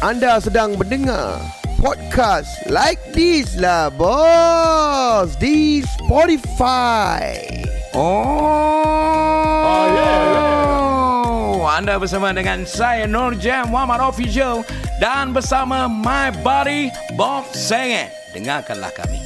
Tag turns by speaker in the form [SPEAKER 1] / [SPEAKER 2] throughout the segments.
[SPEAKER 1] Anda sedang mendengar podcast like this lah bos di Spotify.
[SPEAKER 2] Oh, yeah, Anda bersama dengan saya Nur Jam Muhammad Official dan bersama my buddy Bob Senge. Dengarkanlah kami.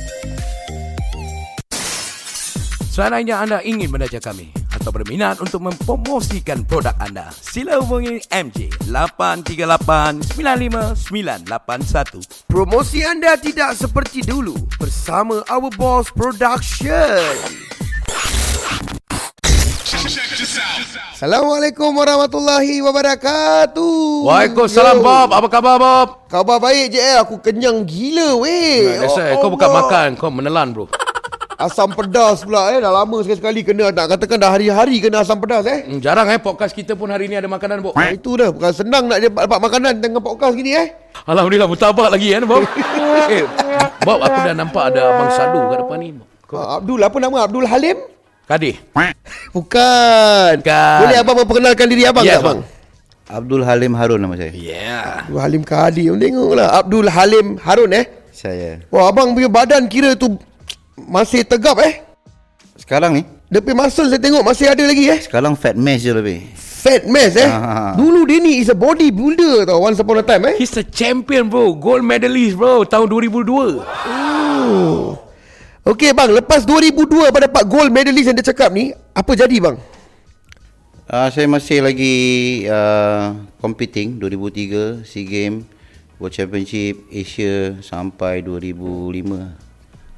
[SPEAKER 2] Seandainya anda ingin mendaja kami atau berminat untuk mempromosikan produk anda, sila hubungi MJ 838-95981.
[SPEAKER 1] Promosi anda tidak seperti dulu bersama Our Boss Production. Assalamualaikum warahmatullahi wabarakatuh.
[SPEAKER 2] Waalaikumsalam
[SPEAKER 1] Yo.
[SPEAKER 2] Bob. Apa khabar Bob?
[SPEAKER 1] Khabar baik je eh. Aku kenyang gila weh.
[SPEAKER 2] That's right. Kau bukan makan, kau menelan bro.
[SPEAKER 1] Asam pedas pula eh. Dah lama sekali-sekali kena. Nak katakan dah hari-hari kena asam pedas eh.
[SPEAKER 2] Hmm, Jarang eh podcast kita pun hari ni ada makanan Bob.
[SPEAKER 1] Ha, itu dah. Bukan senang nak dapat, dapat makanan tengah podcast gini eh.
[SPEAKER 2] Alhamdulillah mutabak lagi kan Bob. eh, Bob aku dah nampak ada Abang Sadu kat depan ni. Kau
[SPEAKER 1] Ha, Abdul apa nama? Abdul Halim?
[SPEAKER 2] Kadih.
[SPEAKER 1] Bukan.
[SPEAKER 2] Bukan.
[SPEAKER 1] Boleh abang memperkenalkan diri abang
[SPEAKER 2] Yes,
[SPEAKER 1] tak bang?
[SPEAKER 3] Abdul Halim Harun nama saya.
[SPEAKER 2] Yeah.
[SPEAKER 1] Abdul Halim Kadi. Tengoklah. Abdul Halim Harun eh.
[SPEAKER 3] Saya.
[SPEAKER 1] Wah abang punya badan kira tu masih tegap eh.
[SPEAKER 3] Sekarang ni,
[SPEAKER 1] punya muscle saya tengok masih ada lagi eh.
[SPEAKER 3] sekarang fat mass je lebih.
[SPEAKER 1] Fat mass eh.
[SPEAKER 3] Ah.
[SPEAKER 1] Dulu dia ni is a bodybuilder tau once upon a time eh.
[SPEAKER 2] He's a champion bro. Gold medalist bro. Tahun 2002.
[SPEAKER 1] Oh. Okey bang, lepas 2002 abang dapat gold medalist yang dia cakap ni, apa jadi bang?
[SPEAKER 3] Uh, saya masih lagi uh, competing 2003 SEA Games World Championship Asia sampai 2005.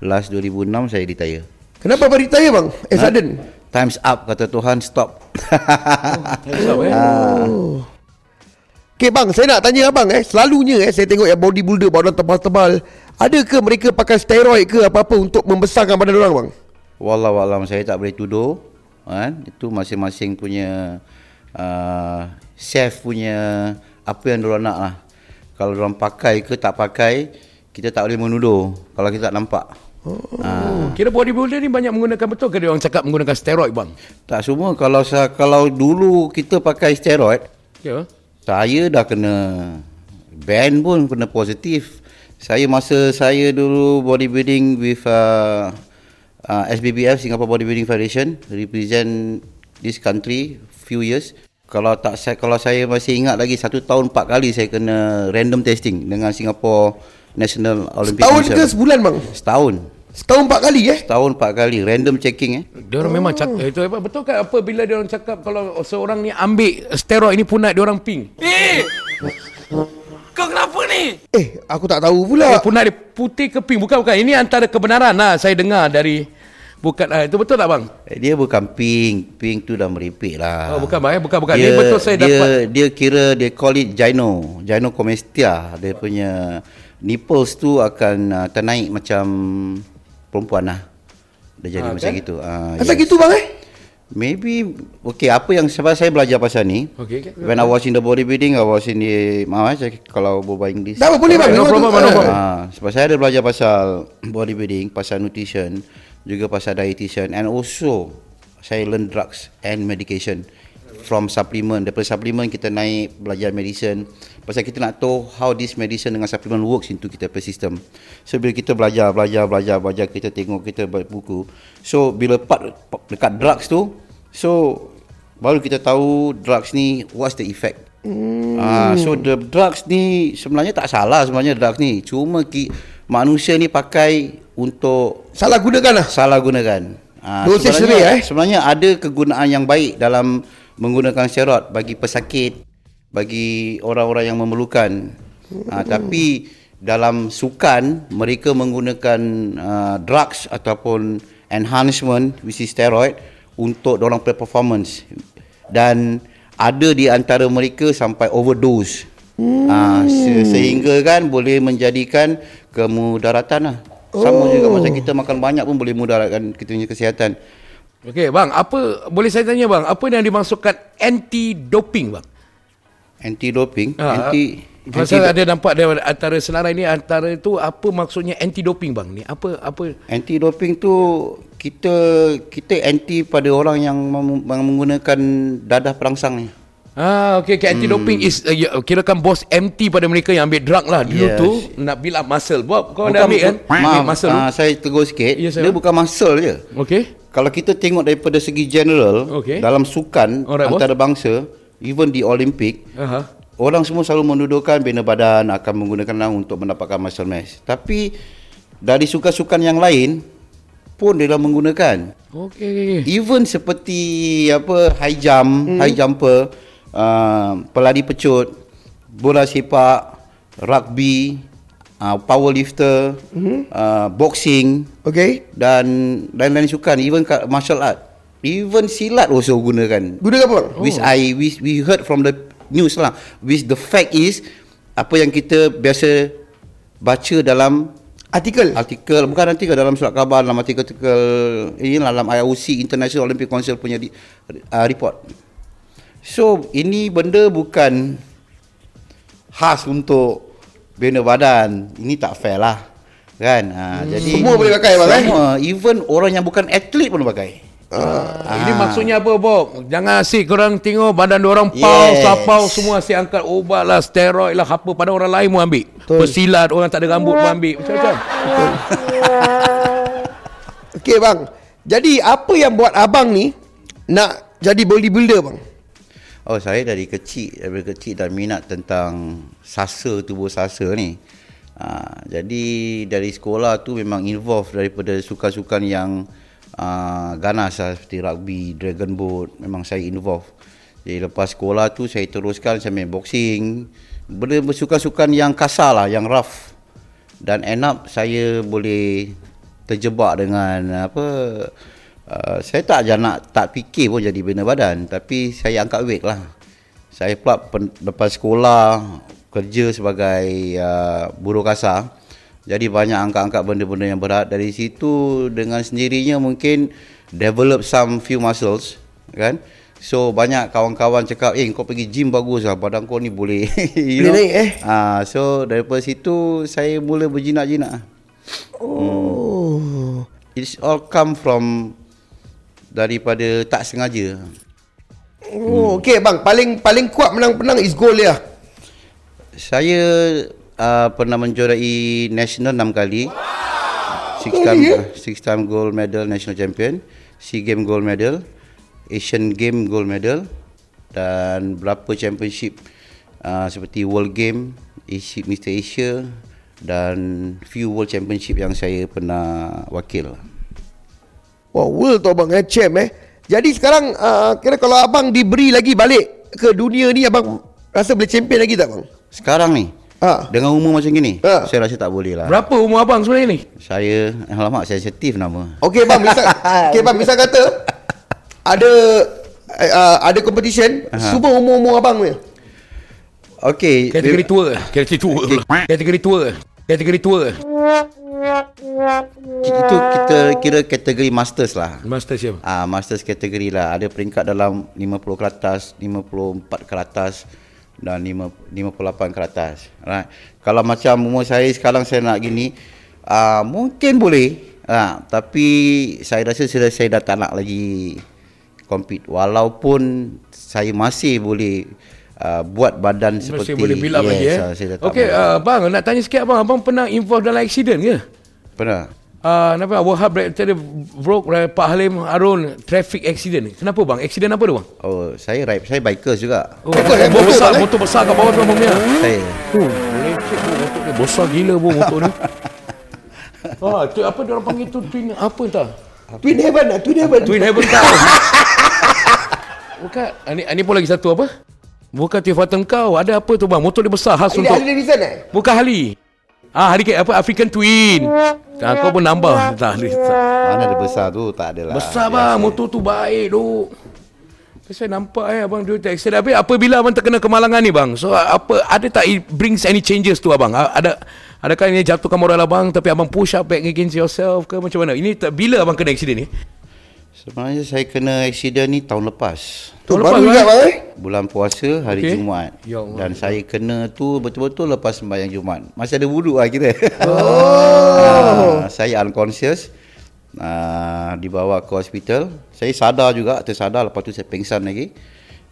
[SPEAKER 3] Last 2006 saya retire.
[SPEAKER 1] Kenapa abang retire bang? Eh sudden.
[SPEAKER 3] Times up kata Tuhan stop.
[SPEAKER 2] Besar eh.
[SPEAKER 1] Oh. Okey bang, saya nak tanya abang eh, selalunya eh saya tengok yang bodybuilder badan tebal-tebal, adakah mereka pakai steroid ke apa-apa untuk membesarkan badan orang bang?
[SPEAKER 3] Wallahualam saya tak boleh tuduh. Kan? Itu masing-masing punya uh, chef punya apa yang diorang nak lah. Kalau diorang pakai ke tak pakai, kita tak boleh menuduh kalau kita tak nampak.
[SPEAKER 2] Oh. Kira bodybuilder ni banyak menggunakan betul ke dia orang cakap menggunakan steroid bang?
[SPEAKER 3] Tak semua kalau kalau dulu kita pakai steroid,
[SPEAKER 2] Ya.
[SPEAKER 3] saya dah kena ban pun kena positif. Saya masa saya dulu bodybuilding with uh, uh, SBBF Singapore Bodybuilding Federation represent this country few years. Kalau tak saya kalau saya masih ingat lagi satu tahun empat kali saya kena random testing dengan Singapore National Olympic
[SPEAKER 1] Tahun ke
[SPEAKER 3] Council.
[SPEAKER 1] sebulan bang?
[SPEAKER 3] Setahun.
[SPEAKER 1] Setahun empat kali eh?
[SPEAKER 3] Setahun empat kali random checking eh.
[SPEAKER 2] Dia orang memang cakap itu apa betul kan apa bila dia orang cakap kalau seorang ni ambil steroid ni punat dia orang pink. Eh. Kau kenapa ni?
[SPEAKER 1] Eh, aku tak tahu
[SPEAKER 2] Eh,
[SPEAKER 1] pula.
[SPEAKER 2] punat dia putih ke pink bukan bukan ini antara kebenaran lah saya dengar dari bukan ah, itu betul tak bang?
[SPEAKER 3] Eh, Dia bukan pink, pink tu dah meripik lah.
[SPEAKER 2] Oh bukan bang eh bukan bukan dia, betul saya
[SPEAKER 3] dia,
[SPEAKER 2] dapat
[SPEAKER 3] Dia kira dia call it gyno, gynecomastia. Dia punya nipples tu akan uh, ternaik macam perempuan lah. Dia jadi
[SPEAKER 2] Ah,
[SPEAKER 3] macam
[SPEAKER 2] kan?
[SPEAKER 3] gitu. Uh,
[SPEAKER 1] Asal gitu bang eh?
[SPEAKER 3] Maybe okay apa yang sebab saya belajar pasal ni.
[SPEAKER 2] Okey, okey.
[SPEAKER 3] When I was in the bodybuilding, I was in the maaf saya kalau berbual English.
[SPEAKER 1] Tak apa boleh bang.
[SPEAKER 2] No problem, no
[SPEAKER 1] ah.
[SPEAKER 2] problem.
[SPEAKER 3] Ah, sebab saya ada belajar pasal bodybuilding, pasal nutrition, juga pasal dietitian and also saya learn drugs and medication from supplement. Daripada supplement kita naik belajar medicine. Pasal kita nak tahu how this medicine dengan supplement works into kita punya system. So bila kita belajar, belajar, belajar, belajar, kita tengok, kita baca buku. So bila part dekat drugs tu, so baru kita tahu drugs ni what's the effect. Hmm. Ah, so the drugs ni sebenarnya tak salah sebenarnya drugs ni. Cuma ki, manusia ni pakai untuk
[SPEAKER 1] Salah gunakan lah.
[SPEAKER 3] salah gunakan. Ah,
[SPEAKER 1] Dosage
[SPEAKER 3] sebenarnya,
[SPEAKER 1] eh?
[SPEAKER 3] sebenarnya ada kegunaan yang baik dalam menggunakan steroid bagi pesakit, bagi orang-orang yang memerlukan. Ah, tapi dalam sukan mereka menggunakan uh, drugs ataupun enhancement which is steroid untuk orang play performance dan ada di antara mereka sampai overdose. Hmm. Ah, se- sehingga kan boleh menjadikan kemudaratan lah. Sama oh. juga macam kita makan banyak pun boleh mudaratkan kita punya kesihatan.
[SPEAKER 2] Okey bang, apa boleh saya tanya bang, apa yang dimaksudkan anti doping bang?
[SPEAKER 3] Anti doping,
[SPEAKER 2] Ah,
[SPEAKER 3] anti
[SPEAKER 2] Pasal
[SPEAKER 3] anti,
[SPEAKER 2] ada nampak dia antara senarai ni antara tu apa maksudnya anti doping bang ni? Apa apa
[SPEAKER 3] anti doping tu kita kita anti pada orang yang menggunakan dadah perangsang ni.
[SPEAKER 2] Ah, okay, okay. Anti-doping is uh, ya, kira kan bos MT pada mereka yang ambil drug lah. Dulu
[SPEAKER 3] Yes.
[SPEAKER 2] tu nak build up muscle. Bob, kau dah ambil kan?
[SPEAKER 3] Maaf,
[SPEAKER 2] Ambil muscle
[SPEAKER 3] ah,
[SPEAKER 2] tu.
[SPEAKER 3] saya tegur sikit.
[SPEAKER 2] Ya,
[SPEAKER 3] dia bukan muscle je.
[SPEAKER 2] Okay.
[SPEAKER 3] Kalau kita tengok daripada segi general
[SPEAKER 2] Okey.
[SPEAKER 3] dalam sukan
[SPEAKER 2] Alright,
[SPEAKER 3] antara bangsa, even di Olimpik,
[SPEAKER 2] Aha.
[SPEAKER 3] orang semua selalu mendudukan bina badan akan menggunakan lang untuk mendapatkan muscle mass. Tapi dari sukan-sukan yang lain pun dia menggunakan.
[SPEAKER 2] Okay, okay, okay.
[SPEAKER 3] Even seperti apa high jump, hmm. high jumper, uh, pelari pecut, bola sepak, rugby, uh, powerlifter, hmm. uh, boxing
[SPEAKER 1] Okay.
[SPEAKER 3] dan lain-lain sukan, even martial art. Even silat also gunakan.
[SPEAKER 1] Guna apa?
[SPEAKER 3] Which I we, we heard from the news lah. Which the fact is apa yang kita biasa baca dalam
[SPEAKER 1] Artikel.
[SPEAKER 3] artikel bukan artikel dalam surat khabar dalam artikel-artikel ini lah, dalam IOC International Olympic Council punya di, uh, report. So ini benda bukan khas untuk bina badan. Ini tak fair lah. Kan? Ha, jadi
[SPEAKER 1] Semua boleh pakai, bang, eh?
[SPEAKER 3] Semua, even orang yang bukan atlet pun pakai.
[SPEAKER 2] Ah, Ini maksudnya apa Bob? Jangan asyik korang tengok badan orang pau,
[SPEAKER 3] Yes.
[SPEAKER 2] sapau semua asyik angkat ubat lah, steroid lah, apa pada orang lain pun ambil.
[SPEAKER 1] Betul.
[SPEAKER 2] Pesilat orang tak ada rambut pun ambil. Macam-macam.
[SPEAKER 1] Okey bang. Jadi apa yang buat abang ni nak jadi bodybuilder bang?
[SPEAKER 3] Oh saya dari kecil dari kecil dah minat tentang sasa tubuh sasa ni. Ha, jadi dari sekolah tu memang involve daripada sukan-sukan yang uh, ganas lah seperti rugby, dragon boat memang saya involve. Jadi lepas sekolah tu saya teruskan saya main boxing. Benda bersukan-sukan yang kasar lah, yang rough. Dan end up saya boleh terjebak dengan apa uh, saya tak ajar nak tak fikir pun jadi bina badan tapi saya angkat weight lah. Saya pula pen, lepas sekolah kerja sebagai uh, buruh kasar. Jadi banyak angkat-angkat benda-benda yang berat dari situ dengan sendirinya mungkin develop some few muscles kan. So banyak kawan-kawan cakap eh kau pergi gym bagus lah badan kau ni boleh you
[SPEAKER 1] Boleh naik, eh?
[SPEAKER 3] Ah, so daripada situ saya mula berjinak-jinak.
[SPEAKER 1] Oh.
[SPEAKER 3] It's all come from daripada tak sengaja.
[SPEAKER 1] Oh, okey bang. Paling paling kuat menang-menang is goal dia.
[SPEAKER 3] Saya uh, pernah menjuarai national 6 kali. Six
[SPEAKER 1] Oh,
[SPEAKER 3] time
[SPEAKER 1] ya?
[SPEAKER 3] six time gold medal national champion, SEA game gold medal, Asian game gold medal dan berapa championship uh, seperti World Game, Asia, Mr Asia dan few world championship yang saya pernah wakil.
[SPEAKER 1] Wah, world tu abang eh, champ eh. Jadi sekarang uh, kira kalau abang diberi lagi balik ke dunia ni abang rasa boleh champion lagi tak bang?
[SPEAKER 3] Sekarang ni
[SPEAKER 1] Ha.
[SPEAKER 3] Dengan umur macam gini
[SPEAKER 1] Ha.
[SPEAKER 3] Saya rasa tak boleh lah
[SPEAKER 2] Berapa umur abang sebenarnya ni?
[SPEAKER 3] Saya Alamak sensitif nama
[SPEAKER 1] Okey bang, misal okey bang, misal kata ada uh, ada competition
[SPEAKER 3] Aha.
[SPEAKER 1] semua umur-umur abang ni.
[SPEAKER 3] Okey
[SPEAKER 2] Kategori tua. Kategori tua. pula. Kategori tua. Kategori tua.
[SPEAKER 3] Itu kita kira kategori masters lah
[SPEAKER 2] Master siapa?
[SPEAKER 3] Ah, masters kategori lah Ada peringkat dalam 50 ke atas 54 ke atas Dan 5, 58 ke atas right. Kalau macam umur saya sekarang saya nak gini ah, Mungkin boleh ah, Tapi saya rasa saya, saya dah tak nak lagi compete Walaupun saya masih boleh uh, buat badan seperti
[SPEAKER 2] Masih boleh build up lagi eh.
[SPEAKER 3] ah,
[SPEAKER 2] Okey, uh, bang nak tanya sikit abang, abang pernah involve dalam accident ke?
[SPEAKER 3] Pernah
[SPEAKER 2] Uh, kenapa Wahab tadi broke uh, Pak Halim Harun traffic accident. Kenapa bang? Accident apa tu bang?
[SPEAKER 3] Oh, saya ride, saya bikers juga.
[SPEAKER 2] Oh,
[SPEAKER 1] Betul, eh?
[SPEAKER 2] motor
[SPEAKER 1] Betul,
[SPEAKER 2] besar,
[SPEAKER 1] eh?
[SPEAKER 2] motor besar kat bawah tu punya.
[SPEAKER 3] Saya.
[SPEAKER 2] Oh, cek bu motor dia besar gila bu motor ni. Ah, tu apa dia orang panggil tu twin apa entah.
[SPEAKER 1] Twin Heaven Twin Heaven.
[SPEAKER 2] Twin Heaven kau. Bukan, ini ini pun lagi satu apa? Bukan Twin Fatum kau. Ada apa tu bang? Motor dia besar khas
[SPEAKER 1] Ini
[SPEAKER 2] untuk
[SPEAKER 1] Harley Davidson eh?
[SPEAKER 2] Bukan Harley. Ah, Harley apa African Twin. Ah, kau pun nambah. Tak.
[SPEAKER 3] Mana ada besar tu? Tak ada lah.
[SPEAKER 2] Besar bang, motor tu baik tu. Saya nampak eh abang dia accident Habis apabila abang terkena kemalangan ni bang So apa Ada tak it brings any changes tu abang A- Ada Adakah ini jatuhkan moral abang Tapi abang push up back against yourself ke Macam mana Ini tak, bila abang kena accident ni
[SPEAKER 3] Sebenarnya saya kena accident ni tahun lepas.
[SPEAKER 2] Tahun
[SPEAKER 1] baru
[SPEAKER 2] lepas,
[SPEAKER 1] juga
[SPEAKER 2] eh?
[SPEAKER 1] bang eh?
[SPEAKER 3] Bulan puasa hari okay. Jumaat.
[SPEAKER 2] Ya Allah.
[SPEAKER 3] Dan saya kena tu betul-betul lepas sembahyang Jumaat. Masih ada wuduk lah kira. Oh. saya unconscious. Uh, dibawa ke hospital. Saya sadar juga, tersadar lepas tu saya pingsan lagi.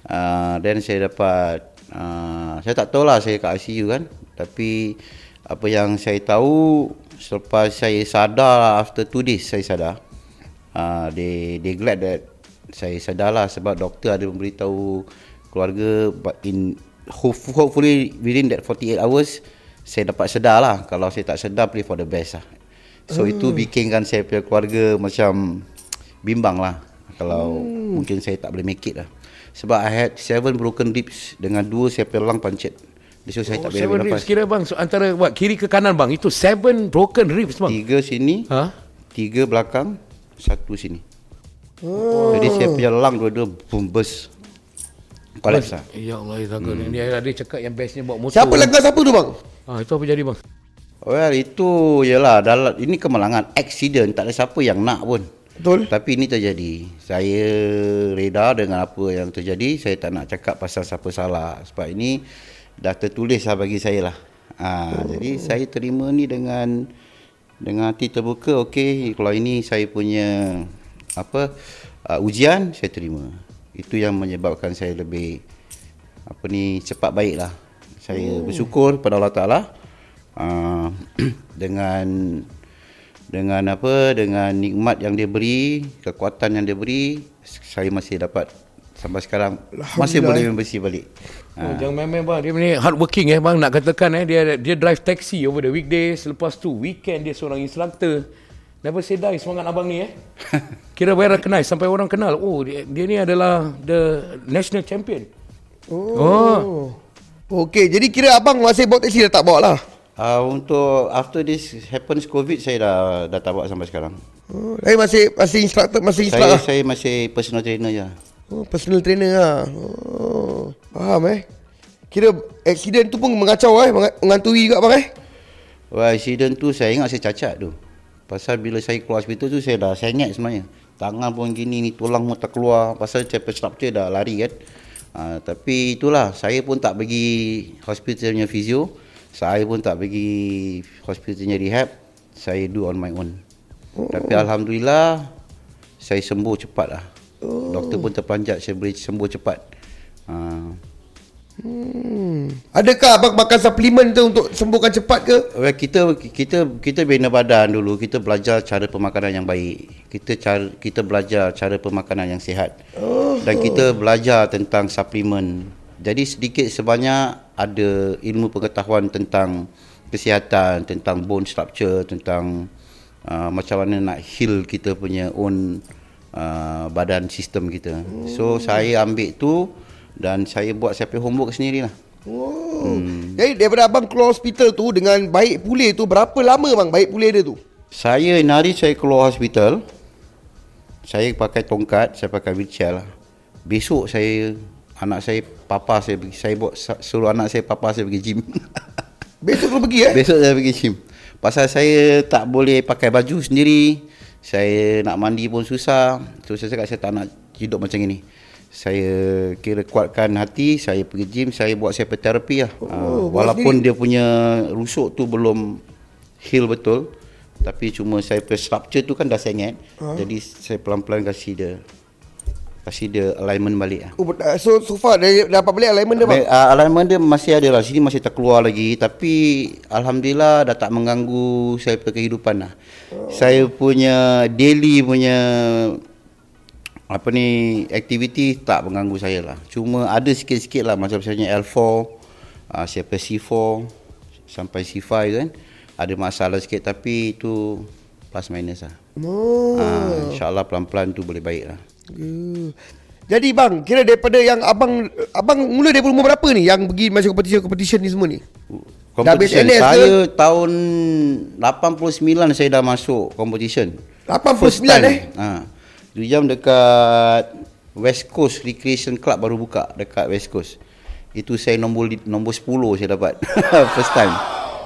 [SPEAKER 3] Uh, then saya dapat uh, saya tak tahu lah saya kat ICU kan. Tapi apa yang saya tahu selepas saya sadar lah, after two days saya sadar. Uh, they they glad that saya sadar lah sebab doktor ada memberitahu keluarga but in hope- hopefully within that 48 hours saya dapat sedar lah kalau saya tak sedar pray for the best lah so hmm. itu bikinkan saya punya keluarga macam bimbang lah kalau hmm. mungkin saya tak boleh make it lah sebab I had seven broken ribs dengan dua saya punya lung pancit so saya
[SPEAKER 2] Oh,
[SPEAKER 3] tak boleh
[SPEAKER 2] seven
[SPEAKER 3] ambil
[SPEAKER 2] ribs.
[SPEAKER 3] nafas
[SPEAKER 2] Kira bang, so antara what, kiri ke kanan bang, itu seven broken ribs bang.
[SPEAKER 3] tiga sini
[SPEAKER 2] Ha?
[SPEAKER 3] tiga belakang satu sini oh. jadi saya punya lung dua-dua boom burst collapse lah
[SPEAKER 2] Ya Allah, ya. Hmm. Dia ada cakap yang bestnya bawa motor.
[SPEAKER 1] Siapa langgar siapa tu bang?
[SPEAKER 2] Ah, itu apa jadi bang?
[SPEAKER 3] Well itu ialah dalam ini kemalangan accident tak ada siapa yang nak pun.
[SPEAKER 1] Betul.
[SPEAKER 3] Tapi ini terjadi. Saya reda dengan apa yang terjadi. Saya tak nak cakap pasal siapa salah sebab ini dah tertulis lah bagi saya lah. Ha, oh. jadi saya terima ni dengan dengan hati terbuka. Okey, kalau ini saya punya apa uh, ujian saya terima. Itu yang menyebabkan saya lebih apa ni cepat baik lah. Saya oh. bersyukur kepada Allah Taala uh, dengan dengan apa dengan nikmat yang dia beri, kekuatan yang dia beri, saya masih dapat sampai sekarang masih boleh bersih balik.
[SPEAKER 2] Oh, jangan main-main bang. Dia ni hard working eh bang. Nak katakan eh dia dia drive taxi over the weekdays. Lepas tu weekend dia seorang instructor. Never say die semangat abang ni eh. Kira well recognized sampai orang kenal. Oh dia, dia ni adalah the national champion.
[SPEAKER 1] Oh.
[SPEAKER 2] Oh.
[SPEAKER 1] Okey, jadi kira abang masih bawa taxi dah tak bawa lah.
[SPEAKER 3] Uh, untuk after this happens covid saya dah dah tak buat sampai sekarang.
[SPEAKER 1] Oh, tapi masih masih instructor masih
[SPEAKER 3] Saya
[SPEAKER 1] instructor.
[SPEAKER 3] saya masih personal trainer je.
[SPEAKER 1] Oh, personal trainer lah. Oh, faham eh. Kira accident tu pun mengacau eh, menga- mengantui juga bang eh.
[SPEAKER 3] Wah, accident tu saya ingat saya cacat tu. Pasal bila saya keluar hospital tu saya dah sengit sebenarnya. Tangan pun gini ni tulang pun tak keluar pasal saya structure dah lari kan. Uh, tapi itulah saya pun tak pergi hospitalnya fizio. Saya pun tak pergi hospitalnya rehab. Saya do on my own. Oh. Tapi alhamdulillah saya sembuh cepat lah. Oh. Doktor pun terperanjat saya boleh sembuh cepat. Uh,
[SPEAKER 1] Hmm. Adakah abang makan suplemen tu untuk sembuhkan cepat ke?
[SPEAKER 3] Well, kita kita kita bina badan dulu, kita belajar cara pemakanan yang baik. Kita cara kita belajar cara pemakanan yang sihat. Oh. Dan kita belajar tentang suplemen. Jadi sedikit sebanyak ada ilmu pengetahuan tentang kesihatan, tentang bone structure, tentang uh, macam mana nak heal kita punya own uh, badan sistem kita. So saya ambil tu dan saya buat saya punya homework sendirilah.
[SPEAKER 1] Oh. Hmm. Jadi daripada abang keluar hospital tu dengan baik pulih tu berapa lama bang baik pulih dia tu?
[SPEAKER 3] Saya hari saya keluar hospital Saya pakai tongkat Saya pakai wheelchair lah Besok saya Anak saya Papa saya pergi Saya buat Suruh anak saya Papa saya pergi gym
[SPEAKER 1] Besok tu pergi eh?
[SPEAKER 3] Besok saya pergi gym Pasal saya tak boleh pakai baju sendiri Saya nak mandi pun susah. So saya cakap saya tak nak hidup macam ini. Saya kira kuatkan hati Saya pergi gym Saya buat saya terapi lah.
[SPEAKER 1] Oh, buat
[SPEAKER 3] Walaupun dia punya rusuk tu belum heal betul Tapi cuma saya punya structure tu kan dah sengit.
[SPEAKER 1] Ha?
[SPEAKER 3] Jadi saya pelan-pelan kasih dia Kasih dia alignment balik lah.
[SPEAKER 1] Oh, uh, so so far dah dapat balik alignment dia bang?
[SPEAKER 3] Uh, alignment dia masih ada lah. Sini masih terkeluar lagi. Tapi Alhamdulillah Dah tak mengganggu Saya punya kehidupan lah. Oh. Saya punya Daily punya Apa ni Aktiviti Tak mengganggu saya lah. Cuma ada sikit-sikit lah. Macam misalnya L4 uh, punya C4 Sampai C5 kan. Ada masalah sikit Tapi itu Plus minus lah.
[SPEAKER 1] Oh.
[SPEAKER 3] uh, InsyaAllah pelan-pelan tu boleh baik lah
[SPEAKER 1] Uh. Jadi bang, kira daripada yang abang abang mula daripada umur berapa ni yang pergi masuk competition-competition ni semua ni? Dah
[SPEAKER 3] Competition
[SPEAKER 1] ke?
[SPEAKER 3] Saya tahun 89 saya dah masuk competition
[SPEAKER 1] 89
[SPEAKER 3] First time.
[SPEAKER 1] eh?
[SPEAKER 3] ha. Jam dekat West Coast Recreation Club baru buka Dekat West Coast Itu saya nombor nombor 10 saya dapat First time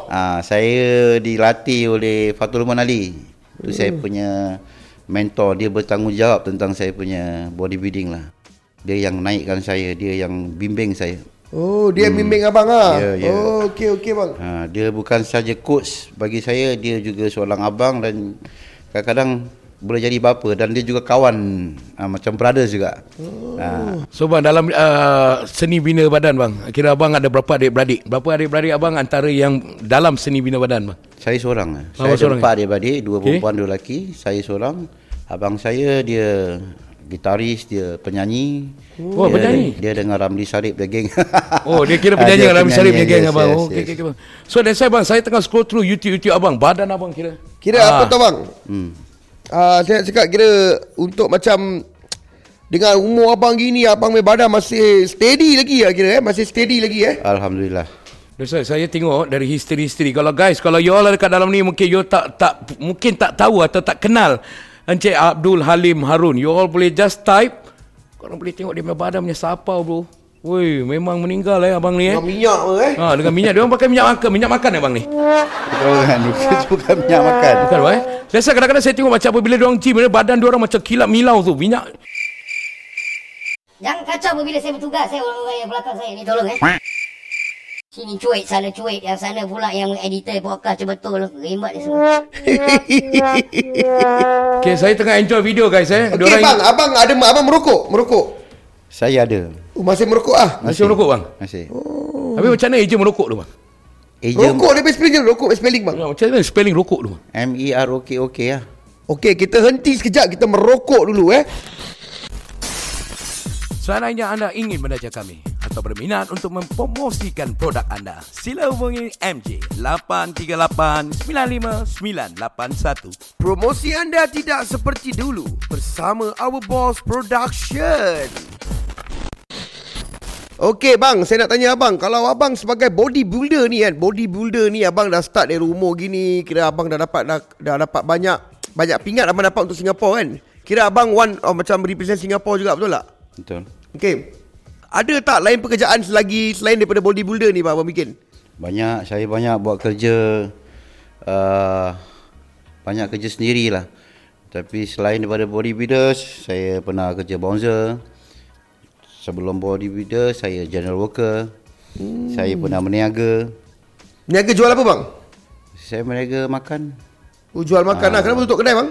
[SPEAKER 3] ha, Saya dilatih oleh Fatul Rahman Ali Itu saya
[SPEAKER 1] Hmm.
[SPEAKER 3] punya mentor Dia bertanggungjawab tentang saya punya bodybuilding lah Dia yang naikkan saya Dia yang bimbing saya
[SPEAKER 1] Oh, dia hmm. bimbing abang ah.
[SPEAKER 3] Ya, ya.
[SPEAKER 1] Oh, okey okey bang.
[SPEAKER 3] Ha, dia bukan saja coach bagi saya, dia juga seorang abang dan kadang-kadang boleh jadi bapa dan dia juga kawan uh, macam brothers juga.
[SPEAKER 1] Oh.
[SPEAKER 3] Uh,
[SPEAKER 2] So bang dalam uh, seni bina badan bang, kira abang ada berapa adik-beradik? Berapa adik-beradik abang antara yang dalam seni bina badan bang?
[SPEAKER 3] saya seorang.
[SPEAKER 2] Abang
[SPEAKER 3] Saya ada
[SPEAKER 2] seorang,
[SPEAKER 3] empat adik-beradik, dua
[SPEAKER 2] Okey.
[SPEAKER 3] perempuan, dua lelaki. Saya seorang. Abang saya dia gitaris, dia penyanyi.
[SPEAKER 2] Oh,
[SPEAKER 3] dia,
[SPEAKER 2] penyanyi.
[SPEAKER 3] Dia dengan Ramli Sarip dia geng.
[SPEAKER 2] Oh dia kira penyanyi
[SPEAKER 3] dia
[SPEAKER 2] dengan Rami Sarip
[SPEAKER 3] penyanyi,
[SPEAKER 2] geng
[SPEAKER 3] yes,
[SPEAKER 2] abang.
[SPEAKER 3] yes,
[SPEAKER 2] oh, okay,
[SPEAKER 3] yes.
[SPEAKER 2] okay, okay, bang. So that's why bang, saya tengah scroll through YouTube-YouTube abang, badan abang kira.
[SPEAKER 1] Kira
[SPEAKER 2] Ah.
[SPEAKER 1] apa tau bang?
[SPEAKER 3] Hmm.
[SPEAKER 1] Uh, saya nak cakap kira untuk macam dengan umur abang gini abang punya badan masih steady lagi lah kira eh masih steady lagi eh.
[SPEAKER 3] Alhamdulillah.
[SPEAKER 2] Why saya tengok dari history-history. Kalau guys, kalau you all ada kat dalam ni mungkin you tak tak mungkin tak tahu atau tak kenal Encik Abdul Halim Harun. You all boleh just type. Korang boleh tengok dia punya badan punya sapau bro. Woi, memang meninggal eh abang ni eh.
[SPEAKER 1] Dengan minyak apa eh.
[SPEAKER 2] Ha, dengan minyak. Dia orang pakai minyak makan. Minyak makan abang ni.
[SPEAKER 3] Bukan, bukan, bukan minyak makan.
[SPEAKER 2] Bukan eh. Biasa kadang-kadang saya tengok macam apabila dia orang gym, dia badan dia orang macam kilap milau tu. Minyak.
[SPEAKER 4] Jangan kacau apabila saya bertugas saya orang yang belakang saya ni tolong eh. Sini cuit, sana cuit, yang sana pula yang editor podcast betul Rimat dia semua.
[SPEAKER 2] Okay, saya tengah enjoy video guys eh.
[SPEAKER 1] Okey
[SPEAKER 2] orang
[SPEAKER 1] bang, abang ada abang merokok, merokok.
[SPEAKER 3] Saya ada.
[SPEAKER 1] Oh, masih merokok ah.
[SPEAKER 2] Masih merokok bang.
[SPEAKER 3] Masih.
[SPEAKER 2] Tapi macam mana ejen merokok tu bang?
[SPEAKER 3] Agent
[SPEAKER 1] Rokok dia spelling je, rokok spelling bang.
[SPEAKER 2] Ya, Macam mana spelling rokok tu bang?
[SPEAKER 3] M E R O K O K lah.
[SPEAKER 1] Okey, kita henti sekejap, kita merokok dulu eh.
[SPEAKER 2] Seandainya anda ingin menaja kami atau berminat untuk mempromosikan produk anda, sila hubungi MJ 838-95981.
[SPEAKER 1] Promosi anda tidak seperti dulu bersama Our Boss Production. Okey bang, saya nak tanya abang, kalau abang sebagai bodybuilder ni kan, bodybuilder ni abang dah start dari umur gini, kira abang dah dapat dah, dah dapat banyak banyak pingat abang dapat untuk Singapura kan? Kira abang one oh, macam represent Singapura juga betul tak?
[SPEAKER 3] Betul.
[SPEAKER 1] Okey. Ada tak lain pekerjaan selagi selain daripada bodybuilder ni bang abang bikin?
[SPEAKER 3] Banyak, saya banyak buat kerja uh, banyak kerja sendirilah. Tapi selain daripada bodybuilders, saya pernah kerja bouncer. Sebelum bodybuilder, saya general worker. Hmm. Saya pernah meniaga.
[SPEAKER 1] Niaga jual apa bang?
[SPEAKER 3] Saya meniaga makan.
[SPEAKER 1] Oh, jual makan lah. Kenapa tutup kedai bang?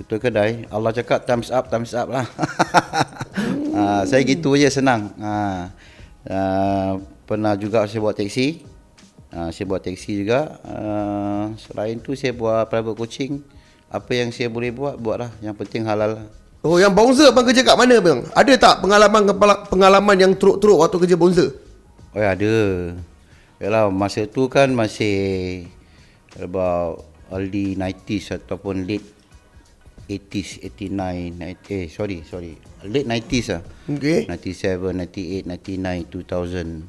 [SPEAKER 3] Tutup kedai. Allah cakap thumbs up, thumbs up lah. ha, saya gitu je senang. Ha, uh, pernah juga saya buat teksi. Ha, saya buat teksi juga. Uh, selain tu saya buat private coaching. Apa yang saya boleh buat, buatlah. Yang penting halal lah.
[SPEAKER 1] Oh, yang bouncer abang kerja kat mana bang? Ada tak pengalaman pengalaman yang teruk-teruk waktu kerja bouncer?
[SPEAKER 3] Oh ya, ada. Yalah, masa tu kan masih about early 90s ataupun late 80s, 89, 90, eh sorry, sorry. Late 90s lah.
[SPEAKER 1] Okey.
[SPEAKER 3] 97, 98, 99, 2000.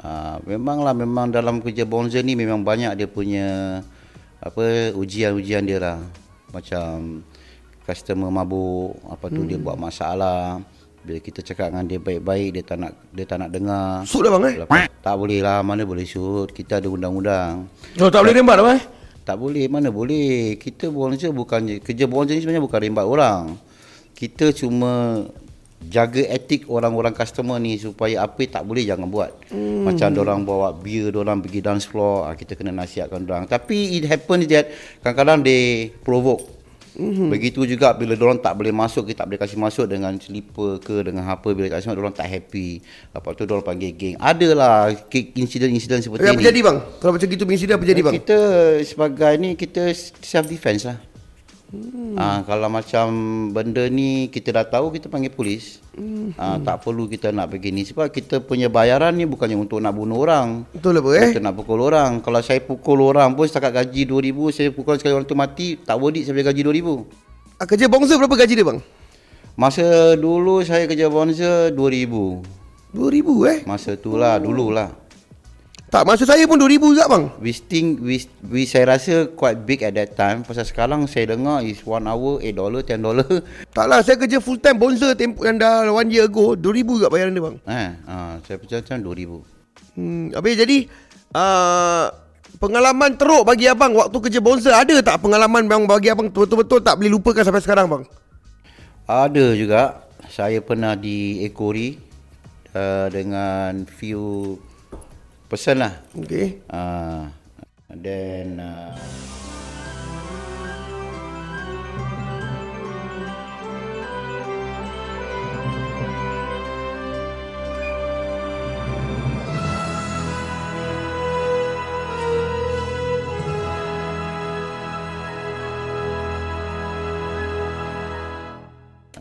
[SPEAKER 3] Uh, memanglah memang dalam kerja bonzer ni memang banyak dia punya apa ujian-ujian dia lah. Macam customer mabuk, apa tu hmm. dia buat masalah. Bila kita cakap dengan dia baik-baik dia tak nak dia tak nak dengar.
[SPEAKER 1] Shoot lah bang eh?
[SPEAKER 3] Lepas, tak boleh lah, mana boleh shoot. Kita ada undang-undang.
[SPEAKER 2] Oh, tak boleh rembat apa eh?
[SPEAKER 3] Tak boleh, mana boleh. Kita bonzer bukan kerja bonzer ni sebenarnya bukan rembat orang. Kita cuma jaga etik orang-orang customer ni supaya apa tak boleh jangan buat. Hmm. Macam orang bawa beer, orang pergi dance floor, ah, kita kena nasihatkan orang. Tapi it happens that kadang-kadang they provoke. Mm-hmm. Begitu juga bila orang tak boleh masuk, kita tak boleh kasih masuk dengan slipper ke dengan apa bila tak masuk orang tak happy. Lepas tu orang panggil geng. Adalah insiden-insiden seperti
[SPEAKER 1] Apa
[SPEAKER 3] ni.
[SPEAKER 1] jadi bang? Kalau macam gitu insiden apa jadi bang?
[SPEAKER 3] Kita sebagai ni kita self defense lah. Hmm. Ha, kalau macam benda ni kita dah tahu kita panggil polis. Hmm. Ha, tak perlu kita nak begini sebab kita punya bayaran ni bukannya untuk nak bunuh orang.
[SPEAKER 1] Betul apa eh?
[SPEAKER 3] Kita nak pukul orang. Kalau saya pukul orang pun setakat gaji 2000, saya pukul sekali orang tu mati, tak worth it saya boleh gaji 2000.
[SPEAKER 1] Ah, kerja bouncer berapa gaji dia bang?
[SPEAKER 3] Masa dulu saya kerja bonzer 2000.
[SPEAKER 1] 2000 eh?
[SPEAKER 3] Masa tu lah, dululah.
[SPEAKER 1] Tak, masa saya pun 2000 juga bang.
[SPEAKER 3] We think we, we saya rasa quite big at that time pasal sekarang saya dengar is 1 hour 8 dollar 10 dollar.
[SPEAKER 1] Taklah, saya kerja full time bouncer tempoh yang dah one year ago. 2000 juga bayaran dia bang.
[SPEAKER 3] eh, ha, saya percaya macam 2000.
[SPEAKER 1] Hmm, habis jadi uh, pengalaman teruk bagi abang waktu kerja bouncer ada tak pengalaman bang bagi abang betul-betul tak boleh lupakan sampai sekarang bang?
[SPEAKER 3] Ada juga saya pernah di Ekori uh, dengan few pesan lah.
[SPEAKER 1] Okay.
[SPEAKER 3] Uh, ah, then. Uh...